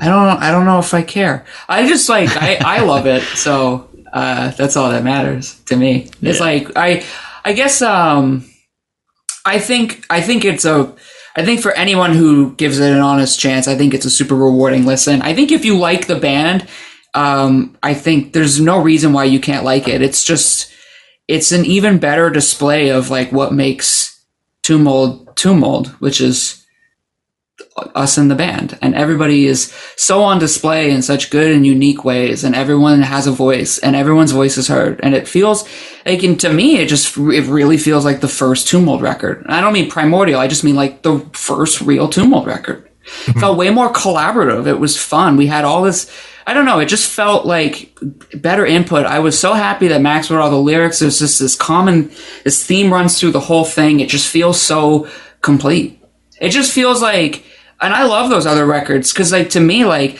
I don't, I don't know if I care. I just like, I, I love it. So, uh, that's all that matters to me. It's Yeah. like, I, I guess, um, I think, I think it's a, I think for anyone who gives it an honest chance, I think it's a super rewarding listen. I think if you like the band, um, I think there's no reason why you can't like it. It's just, it's an even better display of like what makes Tomb Mold which is us in the band. And everybody is so on display in such good and unique ways, and everyone has a voice, and everyone's voice is heard. And it feels like, and to me, it just it really feels like the first Mold record. I don't mean primordial; I just mean like the first real Mold record. It felt way more collaborative. It was fun. We had all this. I don't know. It just felt like better input. I was so happy that Max wrote all the lyrics. There's just this common, this theme runs through the whole thing. It just feels so complete. It just feels like, and I love those other records because, like, to me, like,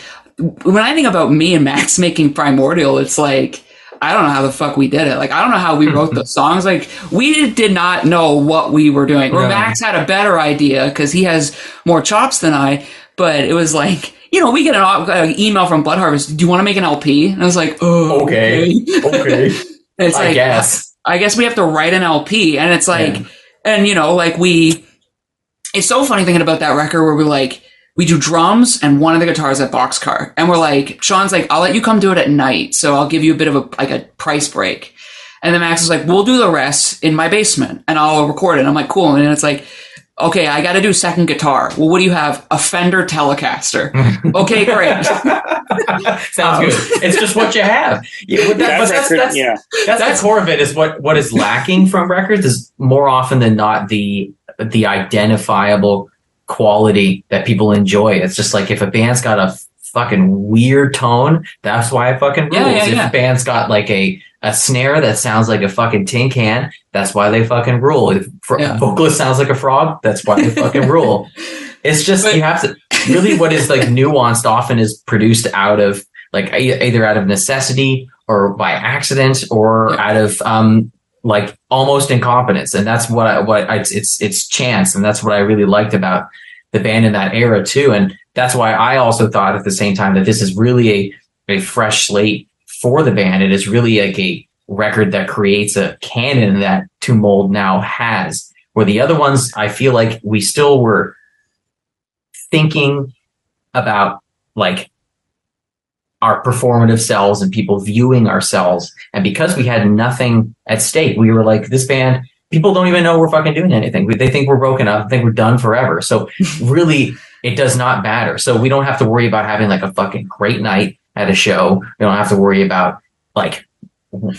when I think about me and Max making Primordial, it's like, I don't know how the fuck we did it. Like, I don't know how we wrote those songs. Like, we did not know what we were doing. Or No. Max had a better idea because he has more chops than I. But it was like, you know, we get an, an uh, email from Blood Harvest. Do you want to make an LP? And I was like, oh, Okay. Okay. It's I like, guess. I guess we have to write an LP. And it's like, Yeah. and you know, like we, it's so funny thinking about that record where we're like, we do drums and one of the guitars at Boxcar. And we're like, Sean's like, I'll let you come do it at night. So I'll give you a bit of a, like a price break. And then Max is like, we'll do the rest in my basement and I'll record it. And I'm like, cool. And it's like, okay, I got to do second guitar. Well, what do you have? A Fender Telecaster. okay, great. Sounds um, good. It's just what you have. Yeah, that- That but that's, record, that's, yeah. that's, That's- the core of it. Is what what is lacking from records is more often than not the the identifiable quality that people enjoy. It's just like if a band's got a fucking weird tone, that's why it fucking rules. Yeah, yeah, if yeah. a band's got like a a snare that sounds like a fucking tin can, that's why they fucking rule. If fr- Yeah. vocalist sounds like a frog, that's why they fucking rule. It's just But- you have to really what is like nuanced often is produced out of like either out of necessity or by accident or Yeah. out of um like almost incompetence. And that's what I, what I, it's it's chance. And that's what I really liked about the band in that era too. And that's why I also thought at the same time that this is really a a fresh slate for the band. It is really like a record that creates a canon that Tomb Mold now has. Where the other ones I feel like we still were thinking about like our performative selves and people viewing ourselves. And because we had nothing at stake, we were like, this band, people don't even know we're fucking doing anything. They think we're broken up, think we're done forever. So really, it does not matter. So we don't have to worry about having like a fucking great night at a show. We don't have to worry about like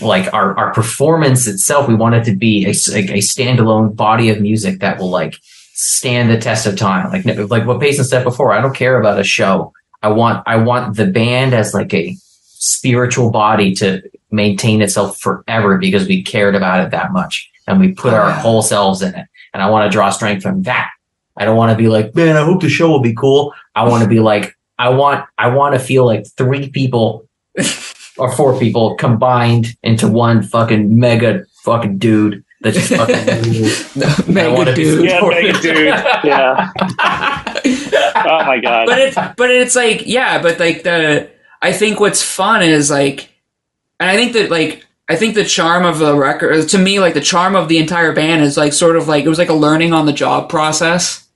like our, our performance itself. We want it to be a, a standalone body of music that will like stand the test of time. Like like what Payson said before, I don't care about a show. I want I want the band as like a spiritual body to maintain itself forever because we cared about it that much and we put oh, our whole selves in it. And I want to draw strength from that. I don't want to be like, man, I hope the show will be cool. I want to be like, I want I want to feel like three people or four people combined into one fucking mega fucking dude that just fucking rules. Mega dude. Yeah, supported. mega dude. Yeah. Oh my god. but it's but it's like yeah but like the i think what's fun is like and i think that like i think the charm of the record to me like the charm of the entire band is like sort of like it was like a learning on the job process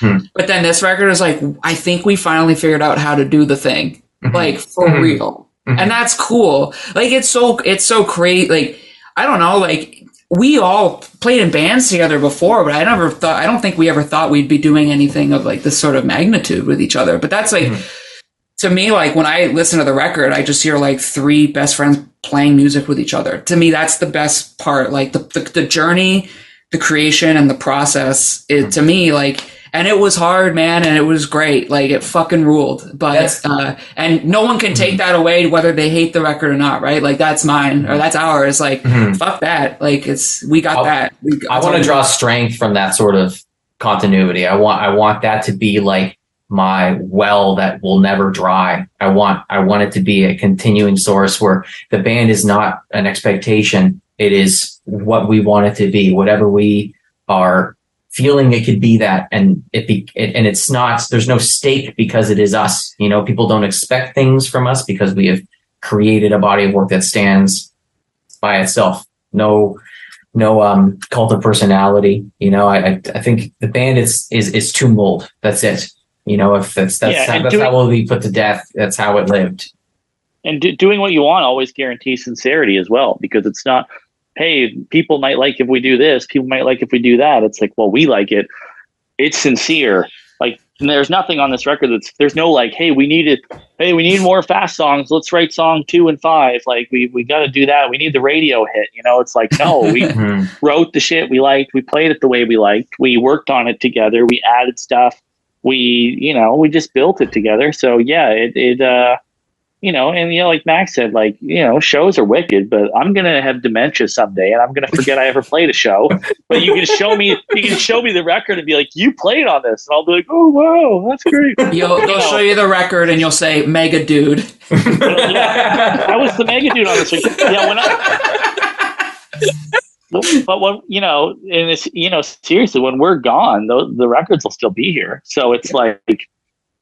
Hmm. but then this record is like i think we finally figured out how to do the thing Mhm. like for Mhm. real Mhm. and that's cool like it's so it's so crazy like i don't know like we all played in bands together before, but I never thought, I don't think we ever thought we'd be doing anything of like this sort of magnitude with each other. But that's like, mm-hmm. to me, like when I listen to the record, I just hear like three best friends playing music with each other. To me, that's the best part. Like the, the, the journey, the creation and the process, it, to mm-hmm. me, like, and it was hard, man, and it was great. Like it fucking ruled. But uh, and no one can take that away, whether they hate the record or not, right? Like that's mine or that's ours. Like Mhm. fuck that. Like it's we got I'll- that. We, I want to draw strength from that sort of continuity. I want I want that to be like my well that will never dry. I want I want it to be a continuing source where the band is not an expectation. It is what we want it to be. Whatever we are feeling it could be that and it be it, and it's not there's no stake because it is us. You know, people don't expect things from us because we have created a body of work that stands by itself. No no um cult of personality. You know, I I, I think the band is is is Tomb Mold. That's it. You know, if that's that's Yeah, how, that's doing- how it will be put to death. That's how it lived. and do, doing what you want always guarantees sincerity as well because it's not hey people might like if we do this people might like if we do that. It's like well we like it. It's sincere. Like there's nothing on this record that's there's no like hey we need it. Hey we need more fast songs. Let's write song two and five. Like we we got to do that. We need the radio hit. You know it's like no we Mhm. wrote the shit we liked. We played it the way we liked. We worked on it together. We added stuff. We you know we just built it together. So yeah it it uh you know and you know like max said like you know shows are wicked but i'm gonna have dementia someday and i'm gonna forget i ever played a show but you can show me you can show me the record and be like you played on this and i'll be like oh wow that's great You'll, they'll show you the record and you'll say, "Mega dude." yeah, I was the mega dude on this. record. Yeah, when I. But when you know, and it's you know, seriously, when we're gone, the the records will still be here. So it's like,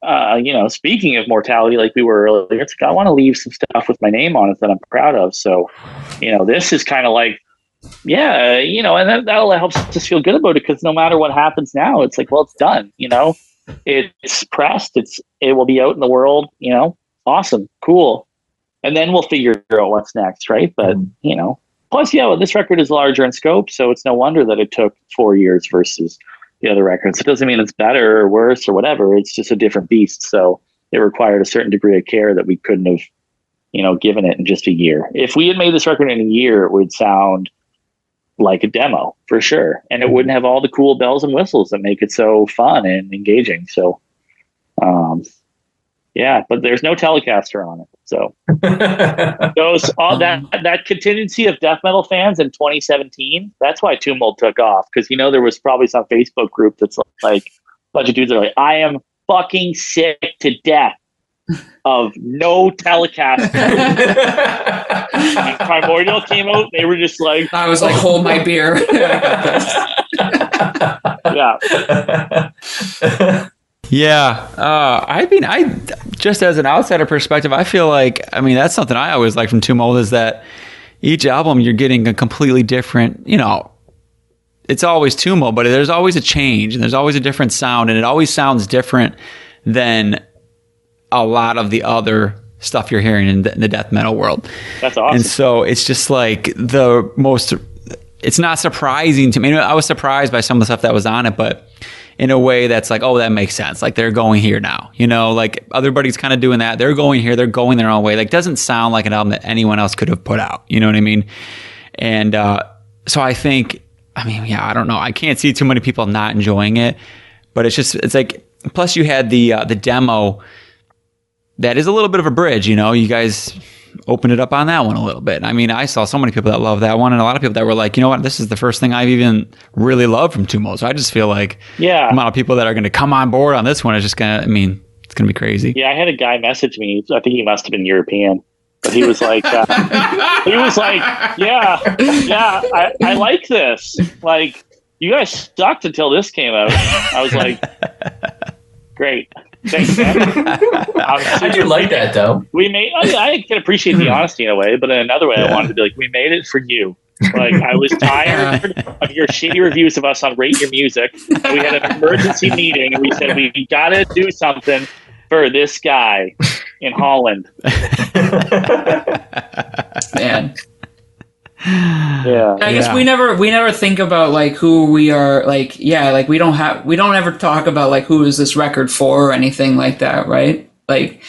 uh, you know, speaking of mortality, like we were earlier, it's like I want to leave some stuff with my name on it that I'm proud of. So, you know, this is kind of like, yeah, you know, and that that helps us feel good about it because no matter what happens now, it's like, well, it's done. You know, it's pressed. It's it will be out in the world. You know, awesome, cool, and then we'll figure out what's next, right? But you know, plus, yeah, well, this record is larger in scope, so it's no wonder that it took four years versus the other records. It doesn't mean it's better or worse or whatever. It's just a different beast. So it required a certain degree of care that we couldn't have, you know, given it in just a year. If we had made this record in a year, it would sound like a demo for sure, and it wouldn't have all the cool bells and whistles that make it so fun and engaging. So, um, yeah, but there's no Telecaster on it, so those all that um, that contingency of death metal fans in 2017. That's why Tomb Mold took off because you know there was probably some Facebook group that's like a bunch of dudes are like, I am fucking sick to death of no Telecaster. Primordial came out, they were just like, I was like, hold my beer. yeah, Yeah, uh, I mean, I just as an outsider perspective, I feel like I mean that's something I always like from Tomb Mold is that each album you're getting a completely different, you know. It's always Tomb Mold, but there's always a change and there's always a different sound, and it always sounds different than a lot of the other stuff you're hearing in the, in the death metal world. that's awesome. And so it's just like the most. It's not surprising to me. I was surprised by some of the stuff that was on it, but in a way that's like, oh, that makes sense. Like they're going here now. You know, like everybody's kind of doing that. They're going here. They're going their own way. Like doesn't sound like an album that anyone else could have put out. You know what I mean? And uh, so I think, I mean, yeah, I don't know. I can't see too many people not enjoying it, but it's just it's like. Plus, you had the uh, the demo that is a little bit of a bridge. You know, you guys opened it up on that one a little bit. I mean, I saw so many people that love that one, and a lot of people that were like, you know what, this is the first thing I've even really loved from Tomb Mold. So I just feel like Yeah. the amount of people that are going to come on board on this one is just going to. I mean, it's going to be crazy. Yeah, I had a guy message me. I think he must have been European, but he was like, uh, he was like, yeah, yeah, I, I like this. Like, you guys sucked until this came out. I was like, great, thanks, man. I do like that though. We made. Oh, I, I can appreciate the hmm. honesty in a way, but in another way, I wanted to be like, we made it for you. Like I was tired of your shitty reviews of us on Rate Your Music. We had an emergency meeting, and we said we got to do something for this guy in Holland. Man. Yeah, I guess Yeah. we never we never think about like who we are like yeah like we don't have we don't ever talk about like who is this record for or anything like that right like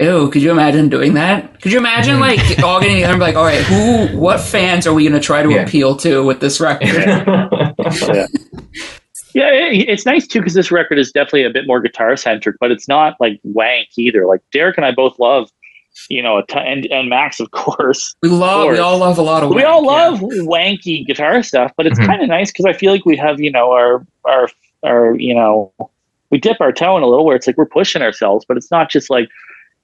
ew could you imagine doing that could you imagine mm-hmm. like all getting together and be like all right who what fans are we going to try to Yeah. appeal to with this record yeah. Yeah, it's nice too because this record is definitely a bit more guitar centric, but it's not like wank either. Like Derek and I both love, you know, a ton, and and Max of course. we love we all love a lot of we wank, all yeah. love wanky guitar stuff, but it's Mhm. kind of nice because I feel like we have, you know, our our our you know, we dip our toe in a little where it's like we're pushing ourselves, but it's not just like,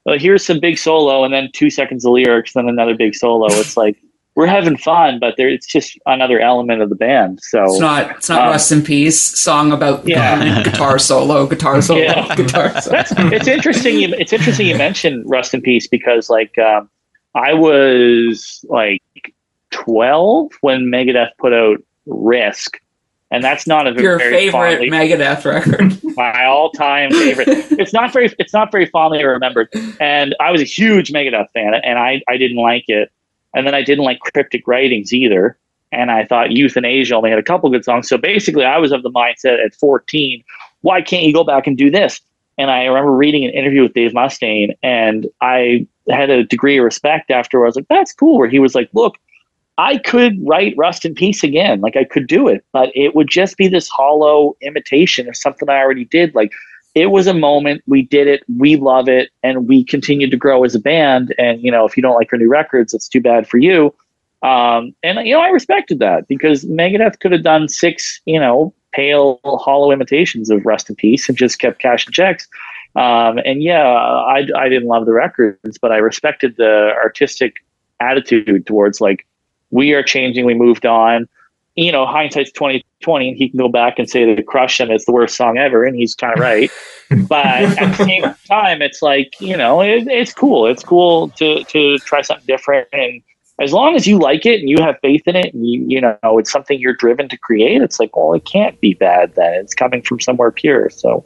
well, here's some big solo and then two seconds of lyrics, then another big solo. It's like we're having fun, but there it's just another element of the band. So it's not it's not Um, Rust in Peace song about Yeah. guitar solo guitar solo Yeah. guitar solo That's, it's interesting. You, it's interesting you mentioned Rust in Peace because, like, um, I was like twelve when Megadeth put out Risk, and that's not a your very favorite fondly, Megadeth record my all-time favorite. it's not very. It's not very fondly remembered. And I was a huge Megadeth fan, and I I didn't like it, and then I didn't like Cryptic Writings either. And I thought Youthanasia only had a couple good songs. So basically, I was of the mindset at 14, why can't you go back and do this? And I remember reading an interview with Dave Mustaine, and I had a degree of respect after. I was like, "That's cool." Where he was like, "Look, I could write Rust in Peace again. Like I could do it, but it would just be this hollow imitation of something I already did. Like it was a moment. We did it. We love it, and we continued to grow as a band. And you know, if you don't like our new records, it's too bad for you. Um, and you know, I respected that because Megadeth could have done six, you know, pale, hollow imitations of Rust in Peace and just kept cashing checks. Um, and yeah, I, I didn't love the records, but I respected the artistic attitude towards like we are changing, we moved on. You know, hindsight's twenty twenty, and he can go back and say that "Crush 'Em" is the worst song ever, and he's kind of right. but at the same time, it's like you know, it, it's cool. It's cool to to try something different, and as long as you like it and you have faith in it, and you you know it's something you're driven to create, it's like, well, it can't be bad. Then it's coming from somewhere pure. So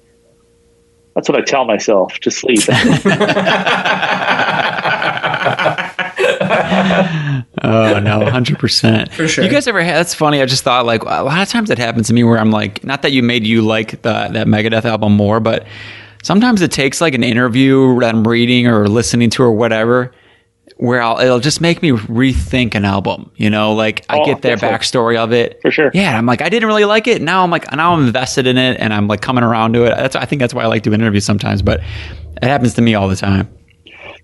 that's what I tell myself to sleep. Oh no, hundred percent For sure. You guys ever had? That's funny. I just thought like a lot of times it happens to me where I'm like, not that you made you like the, that Megadeth album more, but sometimes it takes like an interview that I'm reading or listening to or whatever, where I'll, it'll just make me rethink an album. You know, like I Oh, get their backstory of it For sure. Yeah, I'm like I didn't really like it. Now I'm like now I'm invested in it and I'm like coming around to it. That's I think that's why I like doing interviews sometimes, but it happens to me all the time.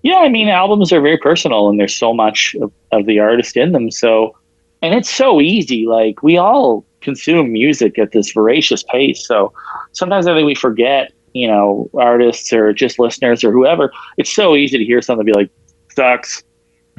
Yeah, I mean, albums are very personal, and there's so much of, of the artist in them. So, and it's so easy. Like we all consume music at this voracious pace. So sometimes I think we forget, you know, artists or just listeners or whoever. It's so easy to hear something be like, "Sucks,"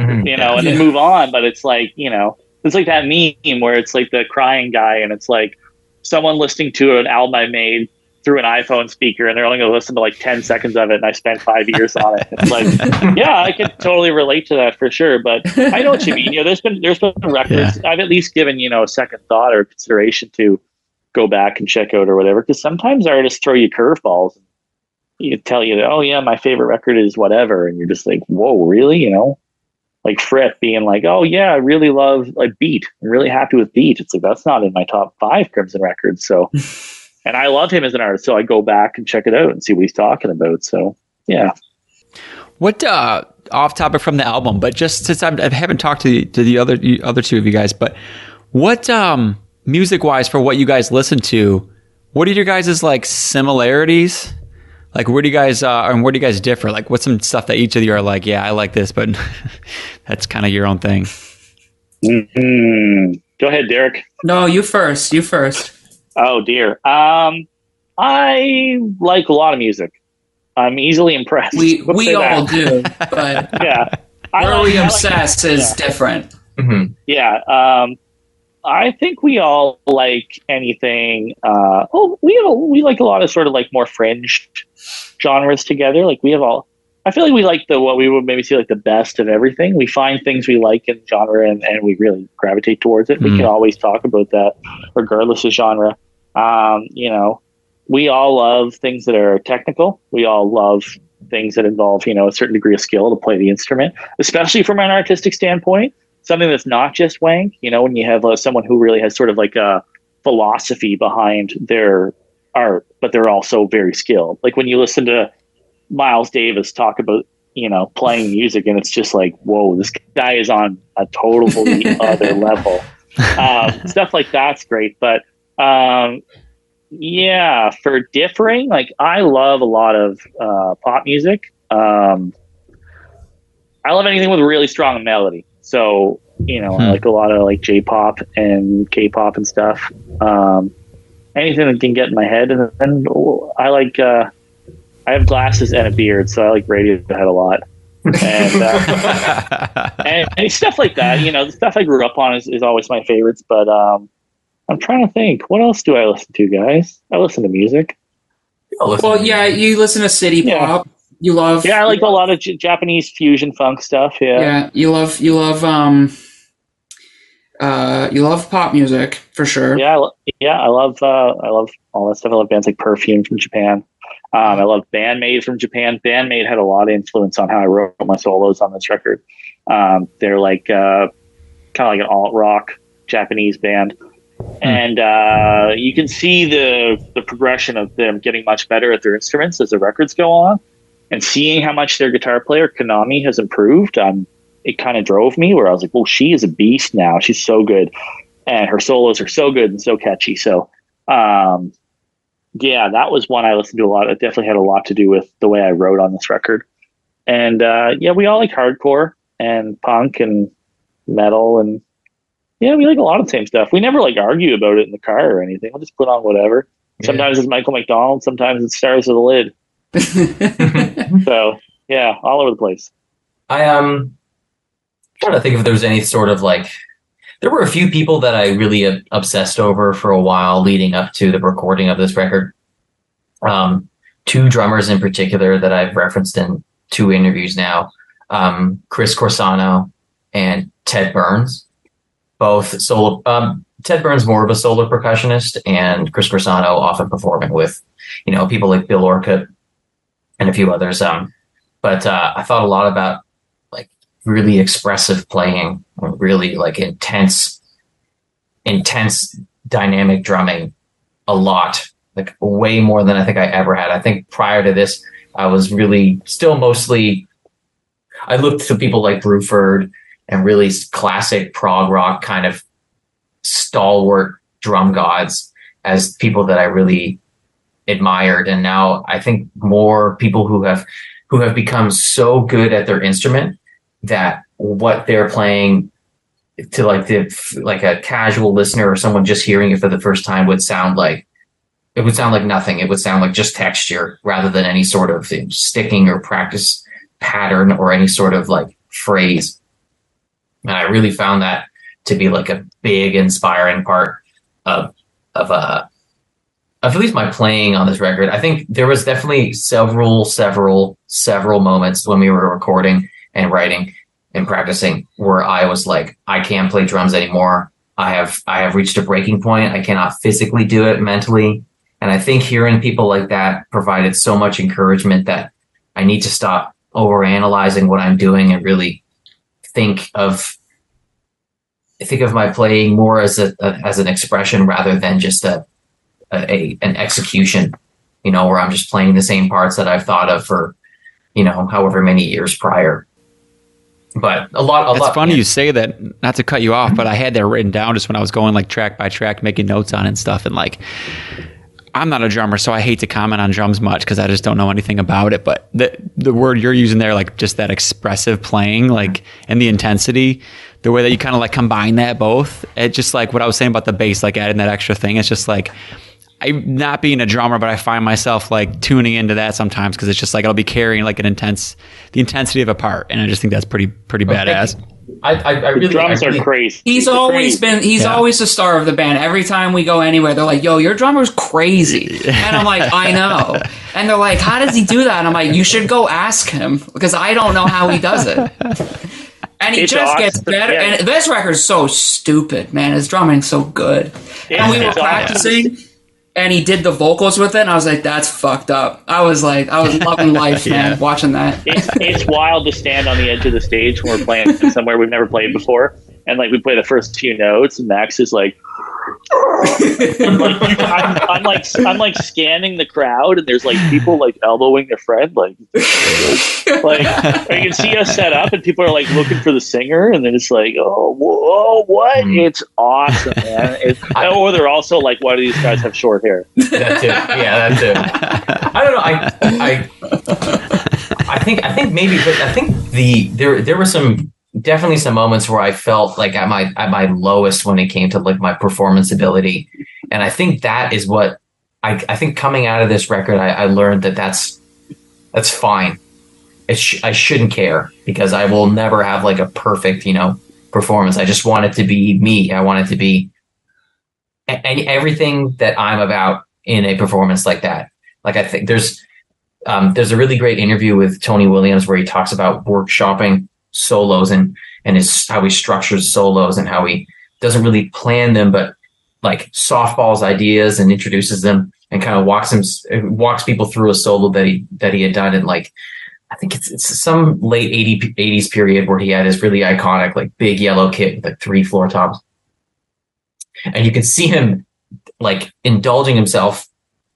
Mhm. you know, and then move on. But it's like, you know, it's like that meme where it's like the crying guy and it's like someone listening to an album I made through an iPhone speaker and they're only going to listen to like 10 seconds of it and I spent five years on it. It's like, yeah, I can totally relate to that for sure. But I know what you mean. You know, there's been, there's been records I've at least given, you know, a second thought or consideration to go back and check out or whatever. Cause sometimes artists throw you curveballs. You tell you that, oh yeah, my favorite record is whatever. And you're just like, whoa, really? You know, like Fripp being like, oh yeah, I really love like Beat. I'm really happy with Beat. It's like that's not in my top five Crimson records. So, and I love him as an artist, so I go back and check it out and see what he's talking about. So yeah, What uh, off topic from the album, but just since I'm, I haven't talked to the, to the other you- other two of you guys, but what um, music wise for what you guys listen to, what are your guys' like similarities? Like where do you guys uh, and where do you guys differ? Like what's some stuff that each of you are like, yeah, I like this, but that's kind of your own thing. Mhm. go ahead, Derek. No, you first. You first. Oh dear. Um, I like a lot of music. I'm easily impressed. We Let's we say that. all do, but Yeah. I where like- we I like- obsess is different. Mhm. Yeah. Um, I think we all like anything. Uh, oh, we have a, we like a lot of sort of like more fringe genres together. Like we have all. I feel like we like the what we would maybe see like the best of everything. We find things we like in genre and, and we really gravitate towards it. We Mm. can always talk about that, regardless of genre. Um, you know, we all love things that are technical. We all love things that involve you know a certain degree of skill to play the instrument, especially from an artistic standpoint something that's not just wank. You know, when you have uh, someone who really has sort of like a philosophy behind their art, but they're also very skilled. Like when you listen to Miles Davis talk about, you know, playing music, and it's just like, whoa, this guy is on a totally other level. Um, stuff like that's great, but um, yeah, for differing, like I love a lot of uh, pop music. Um, I love anything with really strong melody. So, you know, I Hmm. like a lot of like J pop and K pop and stuff. Um, anything that can get in my head. And then I like, uh, I have glasses and a beard, so I like Radiohead a lot. And, uh, and, and stuff like that, you know, the stuff I grew up on is, is always my favorites. But um, I'm trying to think, what else do I listen to, guys? I listen to music. I'll listen Well, to yeah, you listen to city Yeah. pop. You love. Yeah, I like a lot of J- Japanese fusion funk stuff. Yeah. Yeah, you love you love um uh you love pop music for sure. Yeah, I yeah, I love uh, I love all that stuff. I love bands like Perfume from Japan. Um, I love Band-Maid from Japan. Band-Maid had a lot of influence on how I wrote my solos on this record. Um, they're like uh, kind of like an alt rock Japanese band, and uh, you can see the the progression of them getting much better at their instruments as the records go on, and seeing how much their guitar player Kanami has improved. Um, it kind of drove me where I was like, "Well, she is a beast now. She's so good." and her solos are so good and so catchy. So, um, yeah, that was one I listened to a lot. It definitely had a lot to do with the way I wrote on this record. And uh, yeah, we all like hardcore and punk and metal, and yeah, we like a lot of the same stuff. We never like argue about it in the car or anything. We'll just put on whatever. Yeah. Sometimes it's Michael McDonald, sometimes it's Stars of the Lid. So yeah, all over the place. I um trying to think if there's any sort of like there were a few people that I really ob- obsessed over for a while leading up to the recording of this record. Um, two drummers in particular that I've referenced in two interviews now, um, Chris Corsano and Ted Byrnes, both solo. Um, Ted Byrnes more of a solo percussionist, and Chris Corsano often performing with, you know, people like Bill Orcutt and a few others. Um, but uh, I thought a lot about like really expressive playing, really like intense, intense dynamic drumming a lot, like way more than I think I ever had. I think prior to this, I was really still mostly, I looked to people like Bruford and really classic prog rock kind of stalwart drum gods as people that I really admired. And now I think more people who have who have become so good at their instrument that what they're playing to like the like a casual listener or someone just hearing it for the first time would sound like it would sound like nothing. It would sound like just texture rather than any sort of sticking or practice pattern or any sort of like phrase. And I really found that to be like a big inspiring part of of uh of at least my playing on this record. I think there was definitely several, several, several moments when we were recording and writing and practicing where I was like, I can't play drums anymore. I have I have reached a breaking point. I cannot physically do it mentally. And I think hearing people like that provided so much encouragement that I need to stop overanalyzing what I'm doing and really think of think of my playing more as a, a as an expression rather than just a, a, a an execution. You know, where I'm just playing the same parts that I've thought of for you know however many years prior. But a lot, a It's lot. funny you say that. Not to cut you off, but I had that written down just when I was going like track by track, making notes on it and stuff. And like, I'm not a drummer, so I hate to comment on drums much because I just don't know anything about it. But the the word you're using there, like just that expressive playing, like and the intensity, the way that you kind of like combine that both, it just like what I was saying about the bass, like adding that extra thing. It's just like. I'm not being a drummer, but I find myself like tuning into that sometimes because it's just like I'll be carrying like an intense, the intensity of a part, and I just think that's pretty pretty badass. I, I, I really, The drums I really, are crazy. He's They're always crazy. been he's Yeah. always the star of the band. Every time we go anywhere, they're like, "Yo, your drummer's crazy," and I'm like, "I know." And they're like, "How does he do that?" And I'm like, "You should go ask him because I don't know how he does it." And he It's just gets better. Yeah. And this record's so stupid, man. His drumming's so good. and we were practicing. awesome. Practicing, and he did the vocals with it, and I was like, "That's fucked up." I was like, I was loving life, man, watching that. it's it's wild to stand on the edge of the stage when we're playing somewhere we've never played before, and like we play the first few notes, and Max is like, like I'm, I'm like I'm like scanning the crowd, and there's like people like elbowing their friend, like like you can see us set up, and people are like looking for the singer, and then it's like, oh, whoa, what? Mhm. It's awesome, man. It, or they're also like, why do these guys have short hair? that too. Yeah, that too. I don't know. I, I, I think, I think maybe, but I think the there there were some definitely some moments where I felt like at my at my lowest when it came to like my performance ability, and I think that is what I I think coming out of this record, I, I learned that that's that's fine. Sh- I shouldn't care because I will never have like a perfect you know performance. I just want it to be me. I want it to be and everything that I'm about in a performance like that. Like I think there's um, there's a really great interview with Tony Williams where he talks about workshopping solos and and his how he structures solos and how he doesn't really plan them, but like softballs ideas and introduces them and kind of walks him walks people through a solo that he that he had done in like I think it's it's some late 80, 80s period where he had his really iconic like big yellow kit with like three floor toms. And you can see him like indulging himself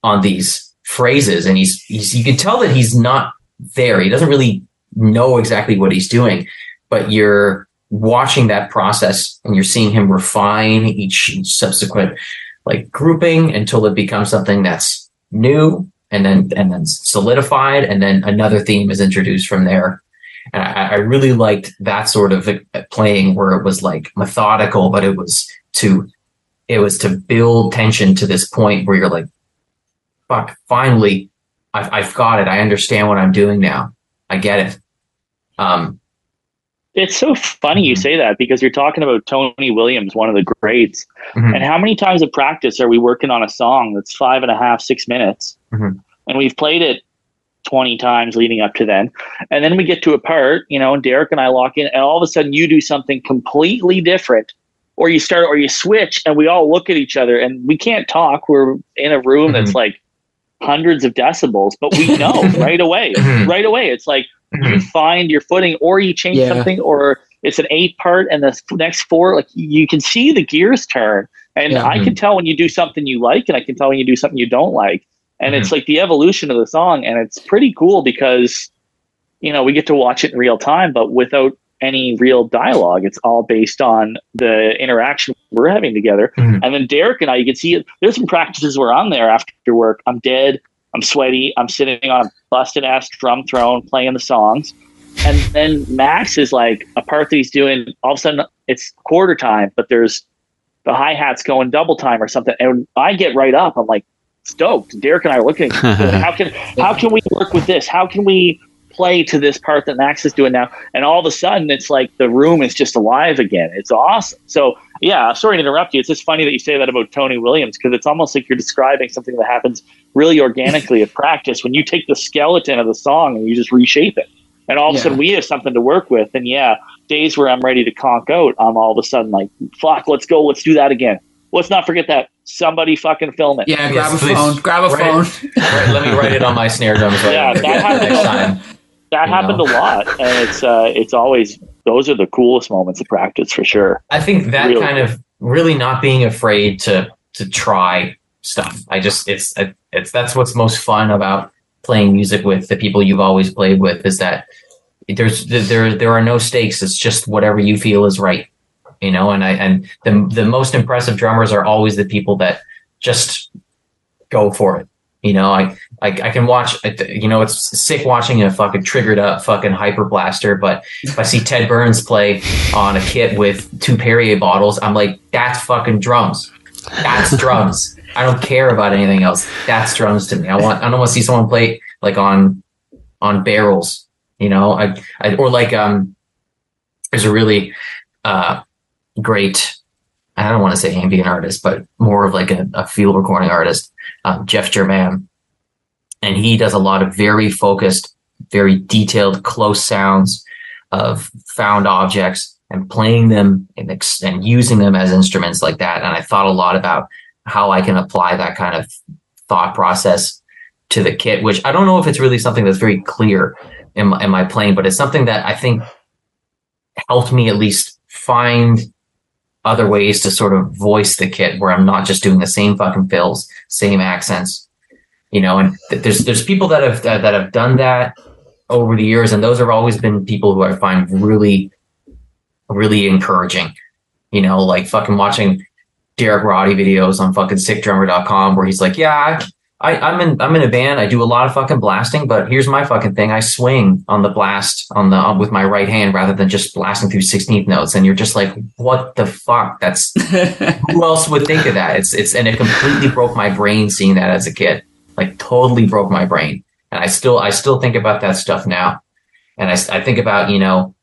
on these phrases and he's, he's you can tell that he's not there. He doesn't really know exactly what he's doing but you're watching that process and you're seeing him refine each subsequent like grouping until it becomes something that's new and then and then solidified and then another theme is introduced from there and I, I really liked that sort of uh, playing where it was like methodical but it was to it was to build tension to this point where you're like, fuck, finally, I've, I've got it. I understand what I'm doing now. I get it. Um, It's so funny you say that because you're talking about Tony Williams, one of the greats. Mhm. And how many times of practice are we working on a song that's five and a half, six minutes? Mhm. And we've played it 20 times leading up to then. And then we get to a part, you know, and Derek and I lock in, and all of a sudden you do something completely different. Or you start, or you switch, and we all look at each other, and we can't talk. We're in a room that's like hundreds of decibels, but we know right away. Mhm. Right away, it's like you mm-hmm. find your footing or you change Yeah. something or it's an eight part and the next four like you can see the gears turn. And Yeah. i can mm-hmm. tell when you do something you like and i can tell when you do something you don't like. And it's mm-hmm. like the evolution of the song and it's pretty cool because you know we get to watch it in real time but without any real dialogue. It's all based on the interaction we're having together. Mhm. and then derek and i you can see it there's some practices where i'm there after work. I'm dead i'm sweaty i'm sitting on a busted ass drum throne playing the songs and then Max is like a part that he's doing. All of a sudden, it's quarter time, but there's the hi hats going double time or something. And I get right up. I'm like stoked. Derek and I are looking. at how can how can we work with this? How can we play to this part that Max is doing now, and all of a sudden it's like the room is just alive again. It's awesome. So yeah, sorry to interrupt you. It's just funny that you say that about Tony Williams because it's almost like you're describing something that happens really organically at practice when you take the skeleton of the song and you just reshape it. And all of a sudden we have something to work with. And yeah, days where I'm ready to conk out, I'm all of a sudden like, fuck, let's go, let's do that again. Let's not forget that. Somebody fucking film it. Yeah, Yes, grab a please. phone. Grab a Right. phone. Right, let me write it on my snare drums right Yeah, that happened. next time. That You happened know. a lot. And it's uh it's always those are the coolest moments of practice for sure. I think that Really. kind of really not being afraid to to try stuff. I just it's it's that's what's most fun about playing music with the people you've always played with is that there's there there are no stakes. It's just whatever you feel is right, you know. And I and the the most impressive drummers are always the people that just go for it. You know, I I, I can watch. You know, it's sick watching a fucking triggered up fucking hyper blaster. But if I see Ted Byrnes play on a kit with two Perrier bottles, I'm like, that's fucking drums. That's drums. I don't care about anything else. That's drums to me. I want. I don't want to see someone play like on on barrels. You know, I, I or like um, there's a really uh great. I don't want to say ambient artist, but more of like a, a field recording artist, um, Jeph Jerman, and he does a lot of very focused, very detailed, close sounds of found objects and playing them and, ex- and using them as instruments like that. And I thought a lot about how I can apply that kind of thought process to the kit, which I don't know if it's really something that's very clear in my, in my playing, but it's something that I think helped me at least find other ways to sort of voice the kit where I'm not just doing the same fucking fills, same accents, you know, and th- there's, there's people that have, that, that have done that over the years. And those have always been people who I find really, really encouraging, you know, like fucking watching Derek Roddy videos on fucking sickdrummer.com where he's like, yeah, I, I, I'm in, I'm in a band. I do a lot of fucking blasting, but here's my fucking thing. I swing on the blast on the, on, with my right hand rather than just blasting through 16th notes. And you're just like, what the fuck? That's, who else would think of that? It's, it's, and it completely broke my brain seeing that as a kid, like totally broke my brain. And I still, I still think about that stuff now. And I, I think about, you know,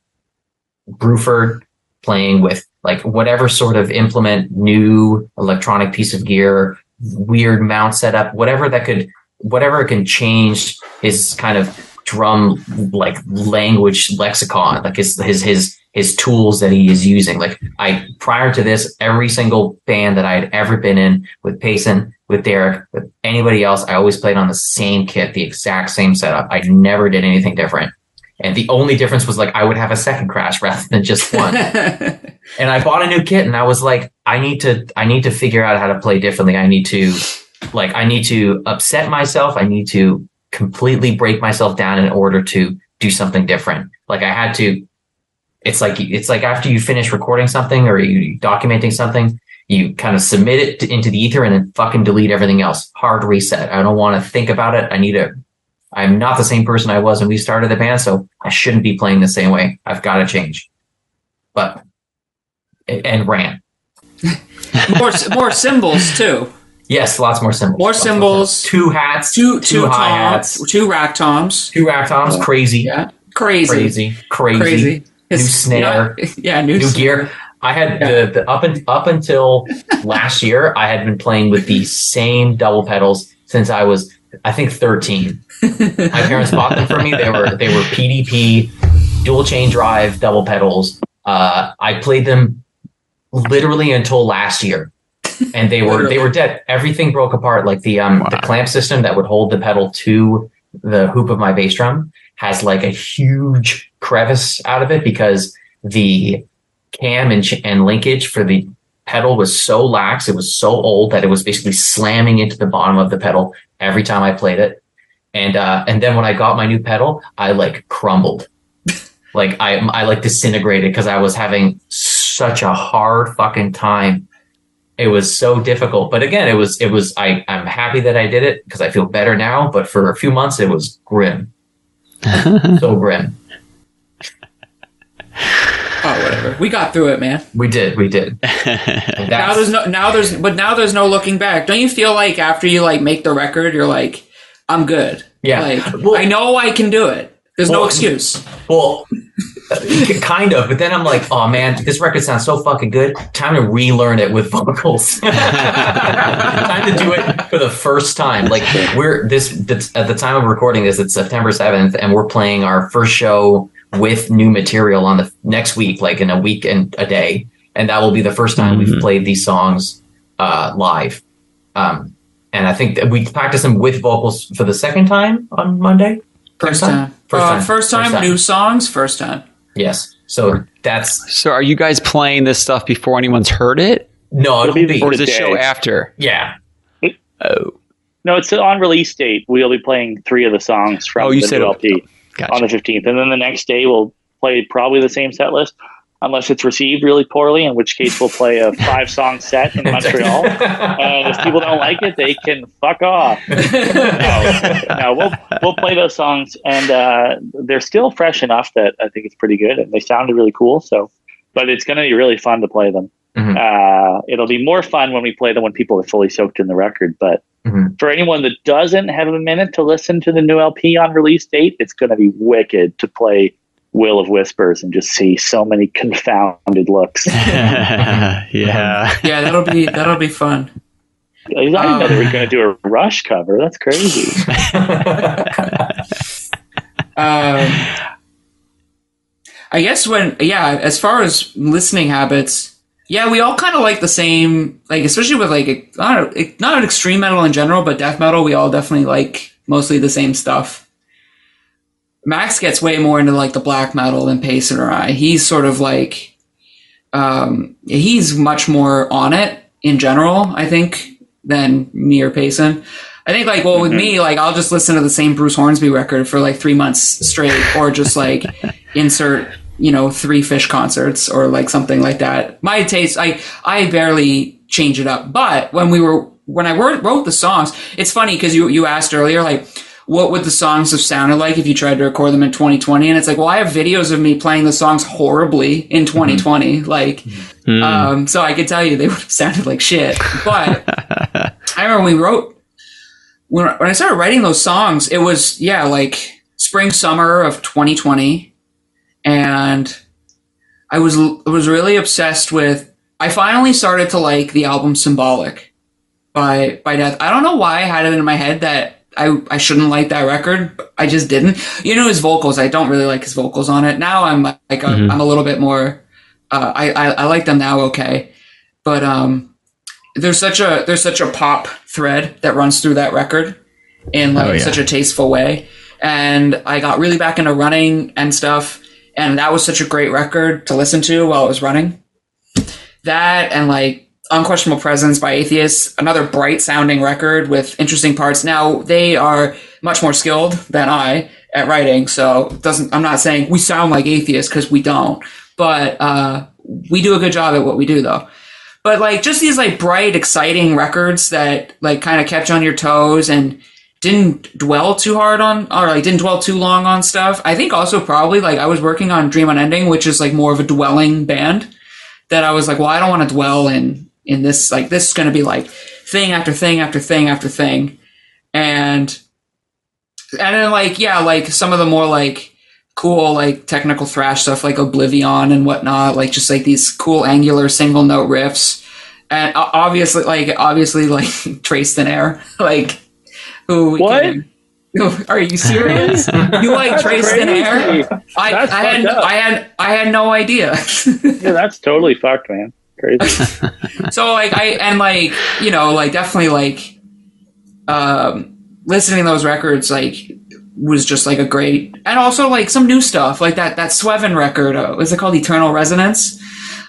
Bruford playing with like whatever sort of implement, new electronic piece of gear, weird mount setup, whatever that could, whatever can change his kind of drum like language lexicon, like his his his his tools that he is using. Like I prior to this, every single band that I had ever been in with Payson, with Derek, with anybody else, I always played on the same kit, the exact same setup. I never did anything different. And the only difference was like I would have a second crash rather than just one. and I bought a new kit and I was like, I need to I need to figure out how to play differently. I need to like I need to upset myself. I need to completely break myself down in order to do something different. Like I had to it's like it's like after you finish recording something or you documenting something, you kind of submit it to, into the ether and then fucking delete everything else. Hard reset. I don't want to think about it. I need to I'm not the same person I was when we started the band, so I shouldn't be playing the same way. I've got to change. But and ran. more more cymbals too. Yes, lots more cymbals. More cymbals. Two hats. Two two hi toms, hats. two rack toms. Two rack toms. Crazy. Yeah, crazy, Crazy. Crazy. crazy. It's- snare. Yeah, yeah new, New snare. gear. I had the, the up and up until last year. I had been playing with the same double pedals since I was, I think, thirteen. My parents bought them for me. They were they were PDP dual chain drive double pedals. Uh, I played them literally until last year, and they were they were dead. Everything broke apart. Like the um the clamp system that would hold the pedal to the hoop of my bass drum has like a huge crevice out of it because the cam and, ch- and linkage for the pedal was so lax. It was so old that it was basically slamming into the bottom of the pedal every time I played it. And, uh, and then when I got my new pedal, I like crumbled. like I, I like disintegrated because I was having such a hard fucking time. It was so difficult. But again, it was, it was, I, I'm happy that I did it because I feel better now. But for a few months, it was grim. so grim. Oh, whatever. We got through it, man. We did, we did. Now there's no now there's but now there's no looking back. Don't you feel like after you like make the record, you're like, I'm good. Yeah. Like Well- I know I can do it. There's no excuse. Well, kind of, but then I'm like, oh man, this record sounds so fucking good. Time to relearn it with vocals. time to do it for the first time. Like we're this this- at the time of recording this, it's September 7th, and we're playing our first show with new material on the next week, like in a week and a day, and that will be the first time we've played these songs uh, live. Um, and I think that we practiced them with vocals for the second time on Monday. First Second time. First Uh, time. First time. New songs. First time. Yes. So that's So are you guys playing this stuff before anyone's heard it? no, it'll be be, Or is it show after? yeah. Oh. No, it's on release date. We'll be playing three of the songs from Oh, you the said- new LP Gotcha. on the 15th. And then the next day, we'll play probably the same set list, unless it's received really poorly, in which case we'll play a five song set in Montreal. and if people don't like it, they can fuck off. No, no, we'll we'll play those songs, and uh, they're still fresh enough that I think it's pretty good, and they sounded really cool. So, but it's going to be really fun to play them. Mhm. Uh, it'll be more fun when we play them when people are fully soaked in the record. But Mhm. for anyone that doesn't have a minute to listen to the new LP on release date, it's going to be wicked to play Will of Whispers and just see so many confounded looks. yeah. Yeah, that'll be that'll be fun. I didn't know they were going to do a Rush cover. That's crazy. Um, I guess when yeah, as far as listening habits, yeah, we all kind of like the same. Like especially with like I don't know, not extreme metal in general, but death metal, we all definitely like mostly the same stuff. Max gets way more into like the black metal than Payson or I. He's sort of like, um, he's much more on it in general, I think, than me or Payson. I think like well with me like I'll just listen to the same Bruce Hornsby record for like three months straight or just like insert you know three Phish concerts or like something like that. My taste I I barely change it up. But when we were when I wrote, wrote the songs, it's funny because you you asked earlier like what would the songs have sounded like if you tried to record them in 2020 and it's like well I have videos of me playing the songs horribly in 2020 like um so I could tell you they would have sounded like shit. But I remember when we wrote when, when I started writing those songs, it was yeah, like spring summer of 2020, and I was I was really obsessed with. I finally started to like the album "Symbolic" by by Death. I don't know why I had it in my head that I I shouldn't like that record. I just didn't. You know his vocals. I don't really like his vocals on it. Now I'm like I'm, a little bit more. Uh, I, I I like them now. Okay, but um there's such a there's such a pop thread that runs through that record in like Oh, yeah. such a tasteful way and i got really back into running and stuff and that was such a great record to listen to while it was running that and like unquestionable presence by atheists another bright sounding record with interesting parts. Now they are much more skilled than i at writing so doesn't i'm not saying we sound like atheists because we don't but uh, we do a good job at what we do though. But like just these like bright exciting records that like kind of kept you on your toes and didn't dwell too hard on or like didn't dwell too long on stuff. I think also probably like i was working on dream unending which is like more of a dwelling band that i was like well i don't want to dwell in in this like this is going to be like thing after thing after thing after thing. And and then like yeah like some of the more like cool like technical thrash stuff like oblivion and whatnot like just like these cool angular single note riffs. And obviously like obviously like trace thin air like who What? are you serious? You like trace thin air I, I had i had i had no idea. Yeah, that's totally fucked, man. Crazy. so like I and like you know like definitely like um listening to those records like was just like a great and also like some new stuff like that that Sweven record uh, was it called? Eternal Resonance?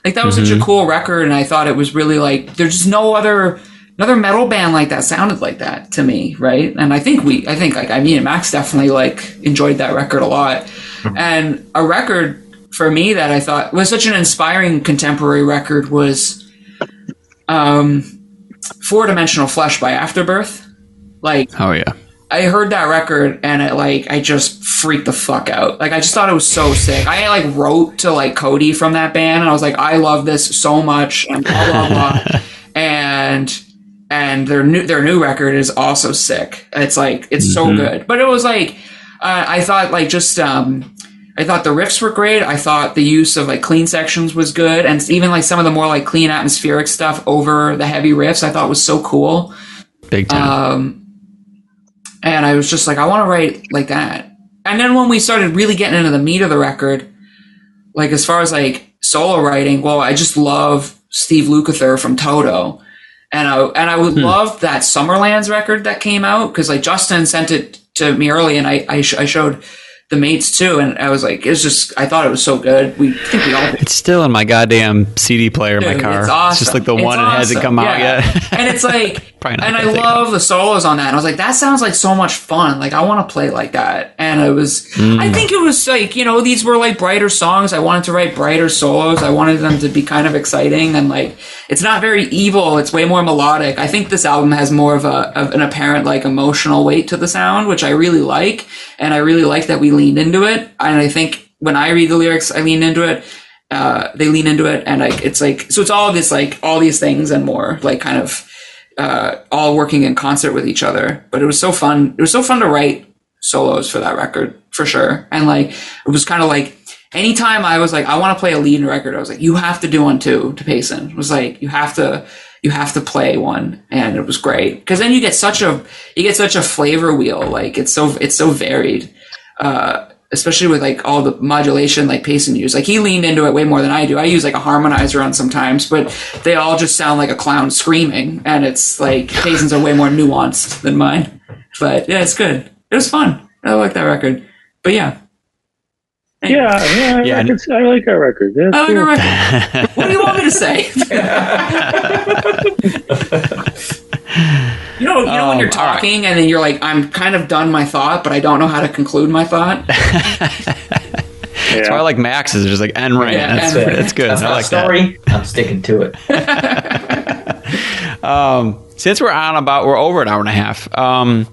Like that was such a cool record and I thought it was really like there's just no other another metal band like that sounded like that to me right? And I think we I think like I mean Max definitely like enjoyed that record a lot. And a record for me that I thought was such an inspiring contemporary record was um, Four Dimensional Flesh by Afterbirth. Like, Oh yeah. I heard that record and it like I just freaked the fuck out. Like I just thought it was so sick. I like wrote to like Cody from that band and I was like, I love this so much and blah blah blah. and and their new their new record is also sick. It's like it's so good. But it was like Uh, I thought like just um, I thought the riffs were great. I thought the use of like clean sections was good, and even like some of the more like clean atmospheric stuff over the heavy riffs, I thought was so cool. Big time. Um, and I was just like, I want to write like that. And then when we started really getting into the meat of the record, like as far as like solo writing, well, I just love Steve Lukather from Toto. And I, and I would love that Summerlands record that came out because like Justin sent it to me early and I, I, sh- I showed the mates too. And I was like, it's just, I thought it was so good. We think we all it's still in my goddamn CD player in my Dude, car. It's, awesome. it's just like the It's one that hasn't awesome. come out yet. and it's like, Probably and I love the solos on that. And I was like, that sounds like so much fun. Like I want to play like that. And it was, Mm. I think it was like, you know, these were like brighter songs. I wanted to write brighter solos. I wanted them to be kind of exciting and like, it's not very evil. It's way more melodic. I think this album has more of a, of an apparent like emotional weight to the sound, which I really like. And I really like that we leaned into it. And I think when I read the lyrics, I lean into it uh, they lean into it and like it's like so it's all of this like all these things and more like kind of uh, all working in concert with each other. But it was so fun. It was so fun to write solos for that record for sure. And like it was kind of like anytime i was like i want to play a lead record i was like you have to do one too to payson. It was like you have to you have to play one. And it was great. Because then you get such a you get such a flavor wheel. Like it's so it's so varied. Uh especially with like all the modulation like Payson use. Like he leaned into it way more than I do. I use like a harmonizer on sometimes, but they all just sound like a clown screaming, and it's like Payson's are way more nuanced than mine. But yeah, it's good. It was fun. I like that record. But yeah, Yeah, yeah, Yeah, records, I like our record. Yeah, I like cool. a record. what do you want me to say? you know, you know when Um, you're all right. talking and then you're like, I'm kind of done my thought, but I don't know how to conclude my thought. Yeah. So I like Max's, just like N Rain. Yeah, that's, N Rain. that's good. That's I my like that. story. I'm sticking to it. Since we're on about, we're over an hour and a half. Um,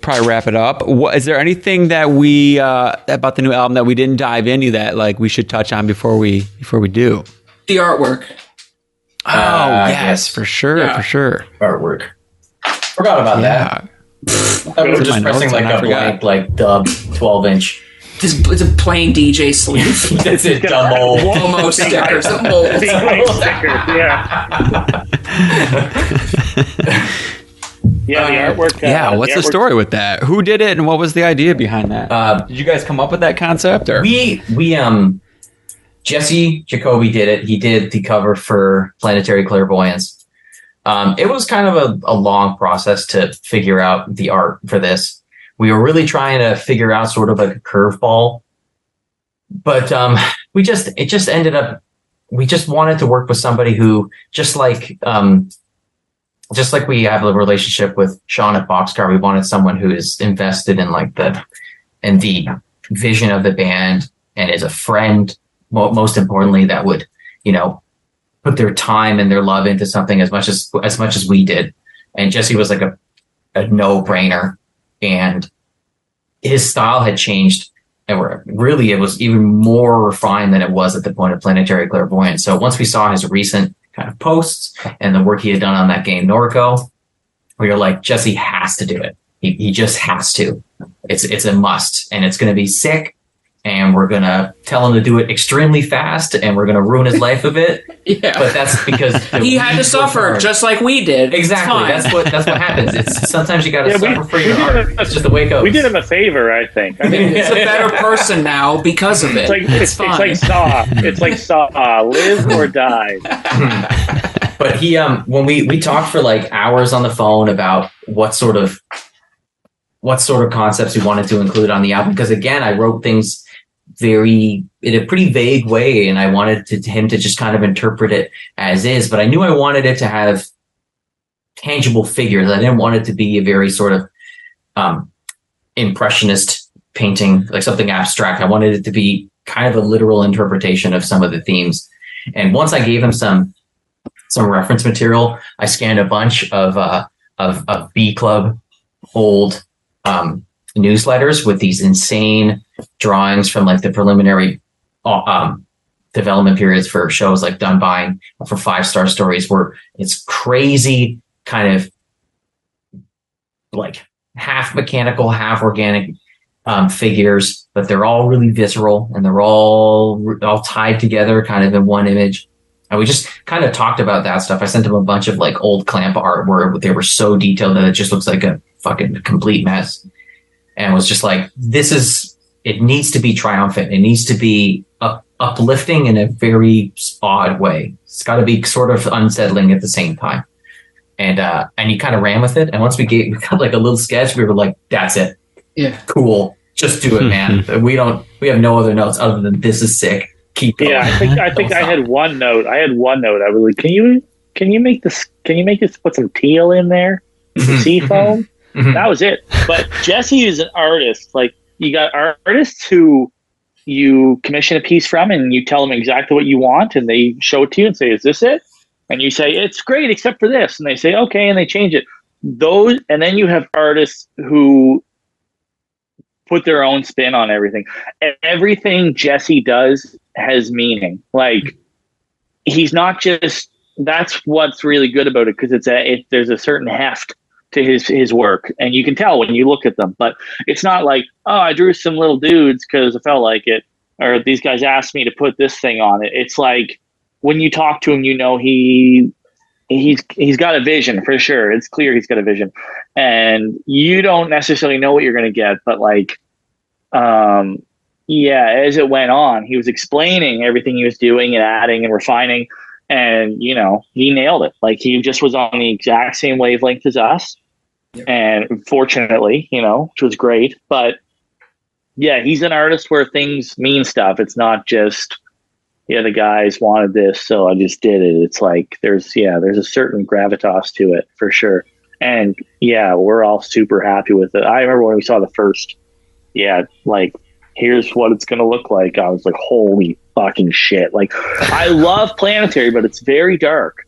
probably wrap it up. What, is there anything that we uh, about the new album that we didn't dive into that like we should touch on before we before we do? The artwork. Oh Uh, yes, yes. for sure, Yeah. for sure. Artwork. Forgot about that. Yeah, I was Those are just pressing like and I a forgot. blank, like dub, twelve inch. Just it's a plain DJ sleeve. it's a Dumb old. Momo stickers. the molds. Big white stickers, yeah. yeah, the artwork. Uh, yeah. What's the, artwork- story with that? Who did it, and what was the idea behind that? Uh, did you guys come up with that concept, or we we um Jesse Jacoby did it. He did the cover for Planetary Clairvoyance. Um, it was kind of a, a long process to figure out the art for this. We were really trying to figure out sort of like a curveball, but um, we just it just ended up. We just wanted to work with somebody who just like um, just like we have a relationship with Sean at Boxcar. We wanted someone who is invested in like the and the vision of the band and is a friend most importantly that would you know put their time and their love into something as much as as much as we did. And jesse was like a, a no-brainer. And his style had changed and we're, really it was even more refined than it was at the point of planetary clairvoyance. So once we saw his recent kind of posts and the work he had done on that game norco we were like jesse has to do it. He, he just has to. It's it's a must and it's going to be sick and we're going to tell him to do it extremely fast and we're going to ruin his life a bit Yeah. but that's because he had to suffer hard. just like we did. Exactly that's what that's what happens it's sometimes you got to Yeah, we- suffer for we your did art a- it's just the way it goes We did him a favor, I think. I mean, He's a better person now because of it. it's like it's, it's, it's like Saw. It's like Saw. Live or die. but he um when we we talked for like hours on the phone about what sort of what sort of concepts we wanted to include on the album because again i wrote things very in a pretty vague way and i wanted to, him to just kind of interpret it as is but i knew i wanted it to have tangible figures i didn't want it to be a very sort of um impressionist painting like something abstract i wanted it to be kind of a literal interpretation of some of the themes and once i gave him some some reference material. I scanned a bunch of uh, of, of B Club old um, newsletters with these insane drawings from like the preliminary uh, um, development periods for shows like Dunbine for five star stories, where it's crazy kind of like half mechanical, half organic um, figures, but they're all really visceral and they're all all tied together, kind of in one image. And we just kind of talked about that stuff. I sent him a bunch of like old clamp art where they were so detailed that it just looks like a fucking complete mess. And was just like, this is, it needs to be triumphant. It needs to be up, uplifting in a very odd way. It's got to be sort of unsettling at the same time. And, uh, and he kind of ran with it. And once we gave, we got like a little sketch, we were like, that's it. Yeah. Cool. Just do it, man. we don't, we have no other notes other than this is sick keep going. Yeah, I think I think I had one note. I had one note. I was like, "Can you can you make this? Can you make this? Put some teal in there, Mhm, sea foam." mhm. That was it. But Jesse is an artist. Like you got artists who you commission a piece from, and you tell them exactly what you want, and they show it to you and say, "Is this it?" And you say, "It's great, except for this," and they say, "Okay," and they change it. Those, and then you have artists who put their own spin on everything. Everything Jesse does has meaning. Like he's not just. That's what's really good about it because it's a. It, there's a certain heft to his his work, and you can tell when you look at them. But it's not like, oh, I drew some little dudes because I felt like it, or these guys asked me to put this thing on it. It's like when you talk to him, you know he he's he's got a vision for sure. It's clear he's got a vision, and you don't necessarily know what you're going to get, but like, um, yeah, as it went on, he was explaining everything he was doing and adding and refining, and you know he nailed it. Like he just was on the exact same wavelength as us, and fortunately, you know, which was great. But yeah, he's an artist where things mean stuff. It's not just yeah, the guys wanted this, so I just did it. It's like there's yeah, there's a certain gravitas to it for sure. And yeah, we're all super happy with it. I remember when we saw the first, yeah, like here's what it's gonna look like. I was like, holy fucking shit! Like I love Planetary, but it's very dark.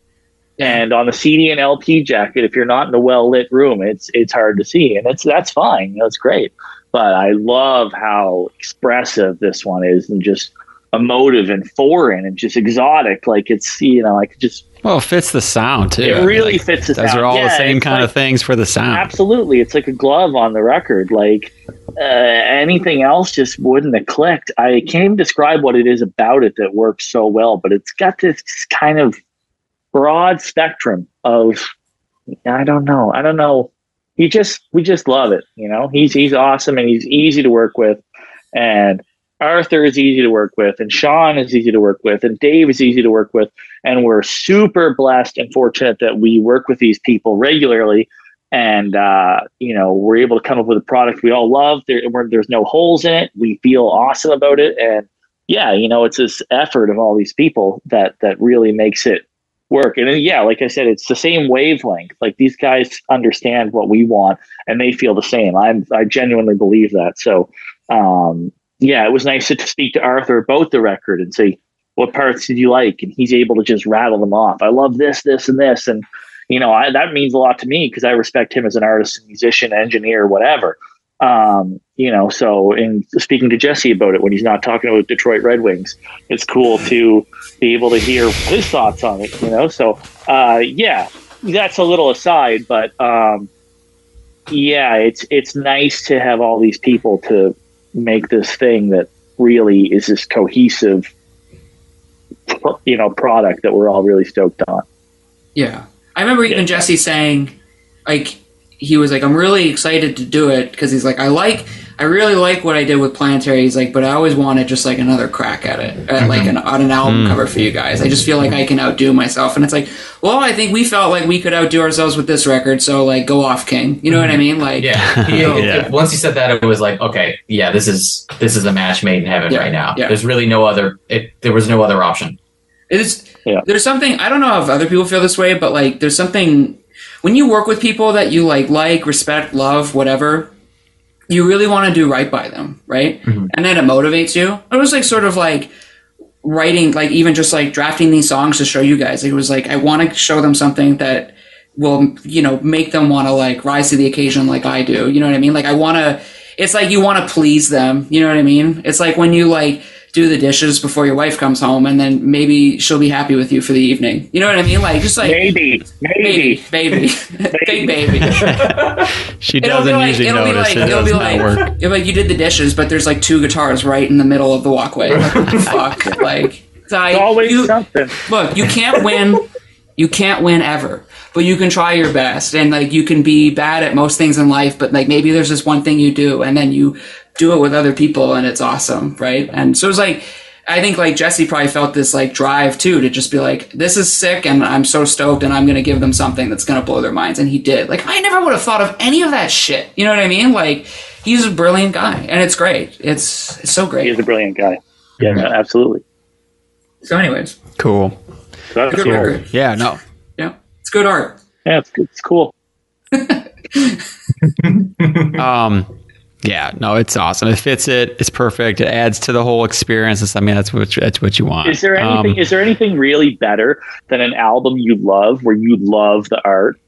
And on the CD and LP jacket, if you're not in a well lit room, it's it's hard to see, and it's that's fine. That's great. But I love how expressive this one is, and just emotive and foreign and just exotic. Like it's you know, I could just Well, it fits the sound too. it really Like, fits the Those sound. Those are all the same kind like- of things for the sound. Absolutely, it's like a glove on the record. Like uh, anything else just wouldn't have clicked. I can't even describe what it is about it that works so well, but it's got this kind of broad spectrum of I don't know. I don't know. He just we just love it. You know, he's he's awesome and he's easy to work with, and Arthur is easy to work with, and Sean is easy to work with, and Dave is easy to work with, and we're super blessed and fortunate that we work with these people regularly, and uh, you know we're able to come up with a product we all love. There, there's no holes in it. We feel awesome about it, and yeah, you know it's this effort of all these people that that really makes it work. And then, yeah, like I said, it's the same wavelength. Like these guys understand what we want, and they feel the same. I'm I genuinely believe that. So. Um, yeah, it was nice to speak to Arthur about the record and say, what parts did you like? And he's able to just rattle them off. I love this, this, and this. And, you know, I, that means a lot to me because I respect him as an artist, musician, engineer, whatever. Um, you know, so in speaking to Jesse about it when he's not talking about Detroit Red Wings, it's cool to be able to hear his thoughts on it, you know? So, uh, yeah, that's a little aside, but, um, yeah, it's, it's nice to have all these people to, make this thing that really is this cohesive you know product that we're all really stoked on Yeah. I remember even Yeah. Jesse saying, like, he was like, I'm really excited to do it because he's like, I like, I really like what I did with Planetary. He's like, but I always wanted just like another crack at it, at, like mm-hmm. an, on an album mm. cover for you guys. I just feel like I can outdo myself. And it's like, well, I think we felt like we could outdo ourselves with this record. So, like, go off, King. You know what I mm-hmm. mean? Like, Yeah. He- Yeah. Once he said that, it was like, okay, yeah, this is this is a match made in heaven Yeah, right now. yeah. There's really no other. It, there was no other option. It's Yeah. there's something I don't know if other people feel this way, but like there's something when you work with people that you like like, respect, love, whatever, you really want to do right by them, right? Mhm. And then it motivates you. It was like sort of like writing like even just like drafting these songs to show you guys. It was like I want to show them something that will, you know, make them want to like rise to the occasion like I do. You know what I mean? Like I want to it's like you want to please them. You know what I mean? It's like when you like do the dishes before your wife comes home, and then maybe she'll be happy with you for the evening. You know what I mean? Like just like Maybe, maybe. baby, baby, big baby. She It'll doesn't be like usually it'll be notice like it. it'll be does like not work. it'll be like you did the dishes, but there's like two guitars right in the middle of the walkway. Like, what the fuck, like. So I, It's always you, something. look, you can't win. You can't win ever, but you can try your best, and like you can be bad at most things in life. But like maybe there's this one thing you do, and then you do it with other people, and it's awesome, right? And so it was like. I think like Jesse probably felt this like drive too to just be like, this is sick and I'm so stoked and I'm going to give them something that's going to blow their minds. And he did. Like, I never would have thought of any of that shit. You know what I mean? Like, he's a brilliant guy and it's great. It's, it's so great. He's a brilliant guy. Yeah, no, absolutely. So, anyways, Cool. So that's good cool. record. Yeah, no. Yeah. It's good art. Yeah, it's, it's cool. Um, yeah, no, it's awesome. It fits it. It's perfect. It adds to the whole experience. It's- I mean, that's what that's what you want. Is there anything? Um, is there anything really better than an album you love where you love the art?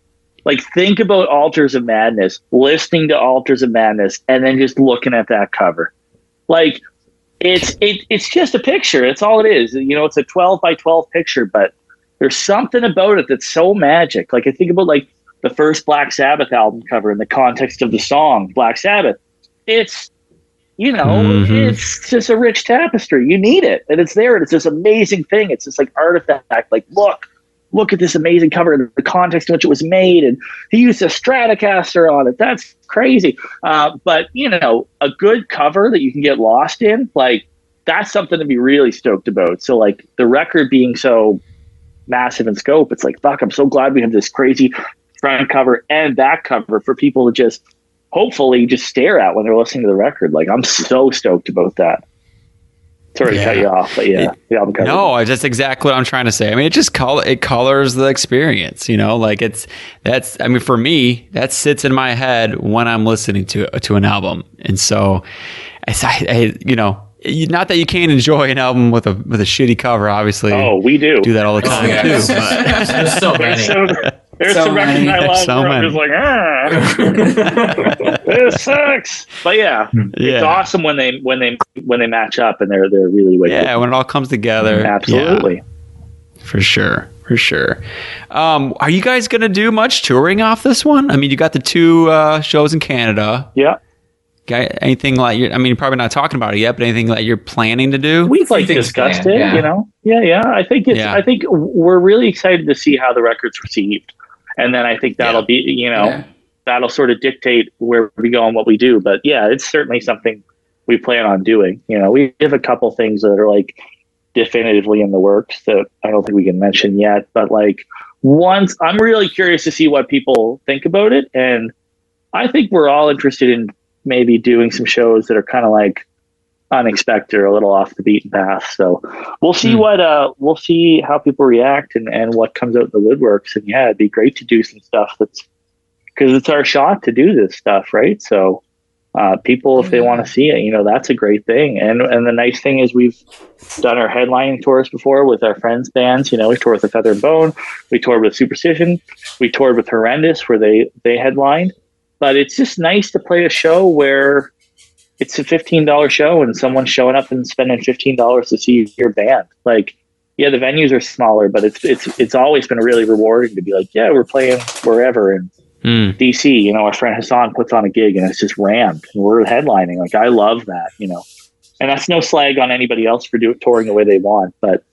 Like think about Altars of Madness, listening to Altars of Madness, and then just looking at that cover. Like it's it, it's just a picture. It's all it is. You know, it's a twelve by twelve picture, but there's something about it that's so magic. Like I think about like the first Black Sabbath album cover in the context of the song Black Sabbath. It's you know, Mhm. it's just a rich tapestry. You need it, and it's there, and it's this amazing thing. It's this like artifact. Like, look, look at this amazing cover and the context in which it was made, and he used a Stratocaster on it. That's crazy. Uh, but you know, a good cover that you can get lost in, like that's something to be really stoked about. So, like the record being so massive in scope, it's like, fuck, I'm so glad we have this crazy front cover and back cover for people to just hopefully just stare at when they're listening to the record. Like I'm so stoked about that. Sorry to cut you off, but yeah, the album cover. No, that's exactly what I'm trying to say. I mean, it just color it colors the experience. You know, like it's that's. I mean, for me, that sits in my head when I'm listening to to an album, and so it's I, I you know. Not that you can't enjoy an album with a with a shitty cover, obviously. Oh, we do. do that all the time yeah. too. But There's so many. There's so, there's So some records many. I love So where I'm just like, ah, this sucks. But yeah, it's awesome when they when they when they match up and they're they're really wicked. yeah, when it all comes together, absolutely. yeah, for sure, for sure. Um, are you guys gonna do much touring off this one? I mean, you got the two uh, shows in Canada. Yeah, Got anything like you're, I mean, you're probably not talking about it yet, but anything that you're planning to do? we've like discussed planned, it. yeah. You know, yeah, yeah. I think it's. Yeah. I think we're really excited to see how the record's received, and then I think that'll be you know Yeah. that'll sort of dictate where we go and what we do. But yeah, it's certainly something we plan on doing. You know, we have a couple things that are like definitively in the works that I don't think we can mention yet. But like once I'm really curious to see what people think about it. And I think we're all interested in maybe doing some shows that are kind of like unexpected or a little off the beaten path. So we'll see Hmm. what uh we'll see how people react and, and what comes out in the woodworks. And yeah, it'd be great to do some stuff that's because it's our shot to do this stuff, right? So uh, people, if they want to see it, you know, that's a great thing. And and the nice thing is we've done our headlining tours before with our friends' bands. You know, we toured with the Feather and Bone, we toured with Superstition, we toured with Horrendous, where they they headlined. But it's just nice to play a show where it's a fifteen dollar show and someone's showing up and spending fifteen dollars to see your band. Like, yeah, the venues are smaller, but it's it's it's always been really rewarding to be like, yeah, we're playing wherever and Hmm. DC, you know, our friend Hassan puts on a gig and it's just rammed and we're headlining. Like I love that, you know. And that's no slag on anybody else for doing touring the way they want, but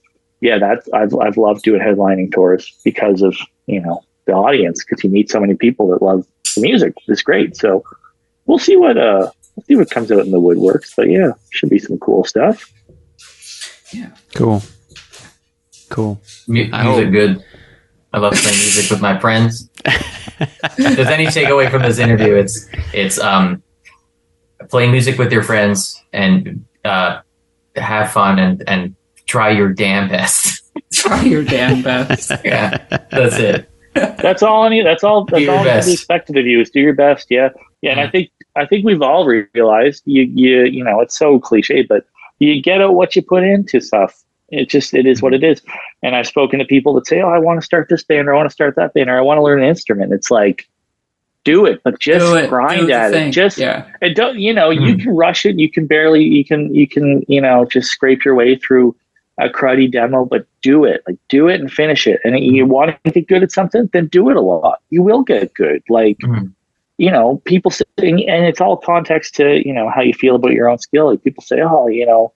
yeah, that's I've I've loved doing headlining tours because of, you know, the audience because you meet so many people that love the music. It's great. So we'll see what uh we'll see what comes out in the woodworks. But yeah, should be some cool stuff. Yeah. Cool. Cool. Mu- I music hope- good. I love playing music with my friends. if there's any takeaway from this interview, it's it's um play music with your friends and uh, have fun and and try your damn best. Try your damn best. yeah, that's it. That's all any that's all that's all that's best. expected of you is do your best. Yeah. Yeah. And I think I think we've all realized you you you know, it's so cliche, but you get out what you put into stuff. It just it is what it is. And I've spoken to people that say, Oh, I want to start this band or I want to start that band or I want to learn an instrument. It's like do it, but just it. Grind at thing. it. Just yeah. and don't you know you Hmm. can rush it. You can barely. You can you can you know just scrape your way through a cruddy demo, but do it. Like do it and finish it. And you want to get good at something, then do it a lot. You will get good. Like Mhm. You know, people say, and it's all context to you know how you feel about your own skill. Like people say, oh, you know.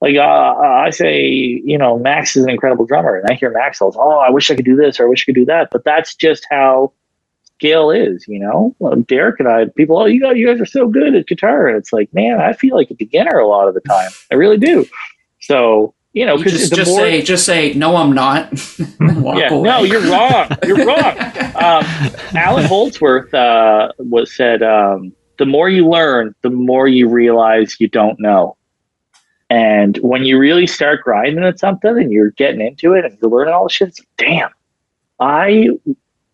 Like uh, I say, you know, Max is an incredible drummer, and I hear Max all, oh, I wish I could do this or I wish I could do that. But that's just how skill is, you know. Derek and I, people, oh, you you guys are so good at guitar, and it's like, man, I feel like a beginner a lot of the time. I really do. So, you know, because just more, say just say no, I'm not. Yeah, away. no, you're wrong. You're wrong. Um, Allan Holdsworth uh, was said, um, the more you learn, the more you realize you don't know. And when you really start grinding at something and you're getting into it and you're learning all the shit, it's like, damn, I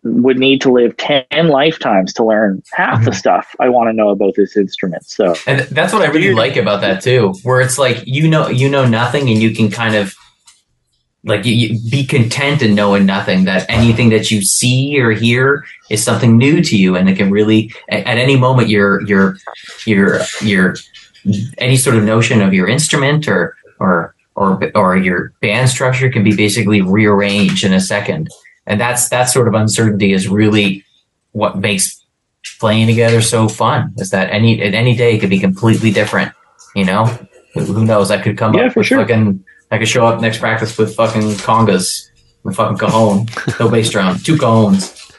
would need to live 10 lifetimes to learn half the stuff I want to know about this instrument. So, And that's what I really Dude. like about that too, where it's like you know you know nothing and you can kind of like you, you be content in knowing nothing. That anything that you see or hear is something new to you, and it can really at, at any moment your your your your any sort of notion of your instrument or or or or your band structure can be basically rearranged in a second. And that's that sort of uncertainty is really what makes playing together so fun is that any at any day it could be completely different. You know, who, who knows? I could come Yeah, up for with sure. fucking. I could show up next practice with fucking congas, with fucking cajon, no bass drum, two cajones.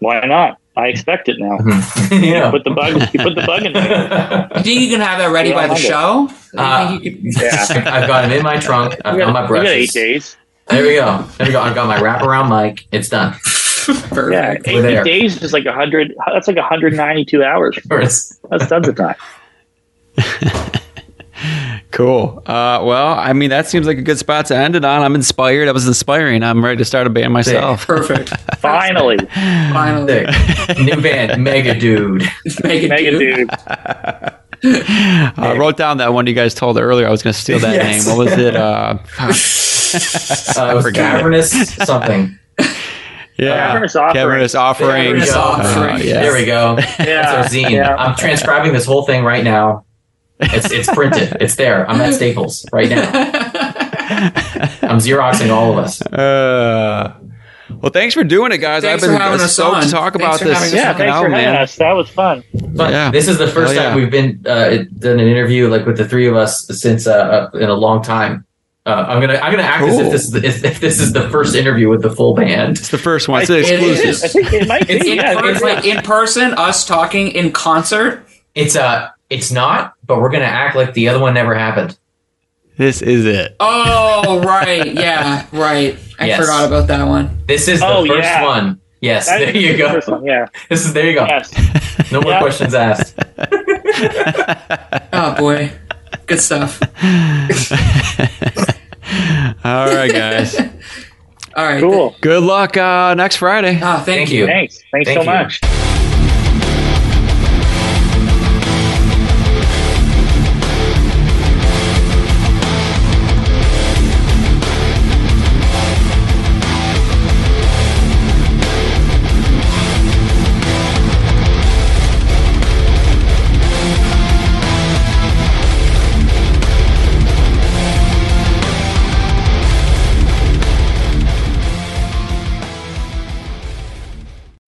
why not? I expect it now. yeah. Put the bug, you put the bug in there. You think you can have that ready by the show? Uh, think you could- Yeah. I've got them in my trunk. I've got my got, we got eight days. There we go. There we go. I've got my wraparound mic. It's done. Yeah, Perfect. eight, We're there. eight days is like a hundred. That's like 192 hours. It's- That's tons of time. Cool. Uh, well, I mean, that seems like a good spot to end it on. I'm inspired. That was inspiring. I'm ready to start a band myself. Perfect. Finally, Finally. New band, Mega Dude. Make it mega do. dude. I wrote down that one you guys told earlier. I was going to steal that Yes. name. What was it? Uh, Uh, it was forgot. cavernous something. yeah, Cavernous Offering. Cavernous offering. Cavernous Uh, Offering. yeah. There we go. That's Yeah, our zine. yeah. I'm transcribing this whole thing right now. It's it's printed. It's there. I'm at Staples right now. I'm xeroxing all of us. Uh, well, thanks for doing it, guys. Thanks I've for been having us stoked on. to talk Thanks about for this having us Yeah, fucking thanks for having man. us. That was fun. But Yeah. this is the first Hell time yeah. we've been uh, done an interview like with the three of us since uh, uh, in a long time. Uh, I'm gonna I'm gonna act as if this is the, if, if this is the first interview with the full band. It's the first one. It's I- it exclusive. is. I think it might be. It's In, yeah, per- it's- like in person, us talking in concert. It's uh it's not, but we're gonna act like the other one never happened. This is it. Oh, right. Yeah, right. I Yes. forgot about that one. This is the Oh, first yeah. one. Yes, that there is you go. first one, Yeah. This is there you go. Yes. No more Yeah. questions asked. Oh boy, good stuff. All right, guys. All right. Cool. Good luck uh, next Friday. Oh, thank, Thank you. you. Thanks. Thanks Thank so you. much.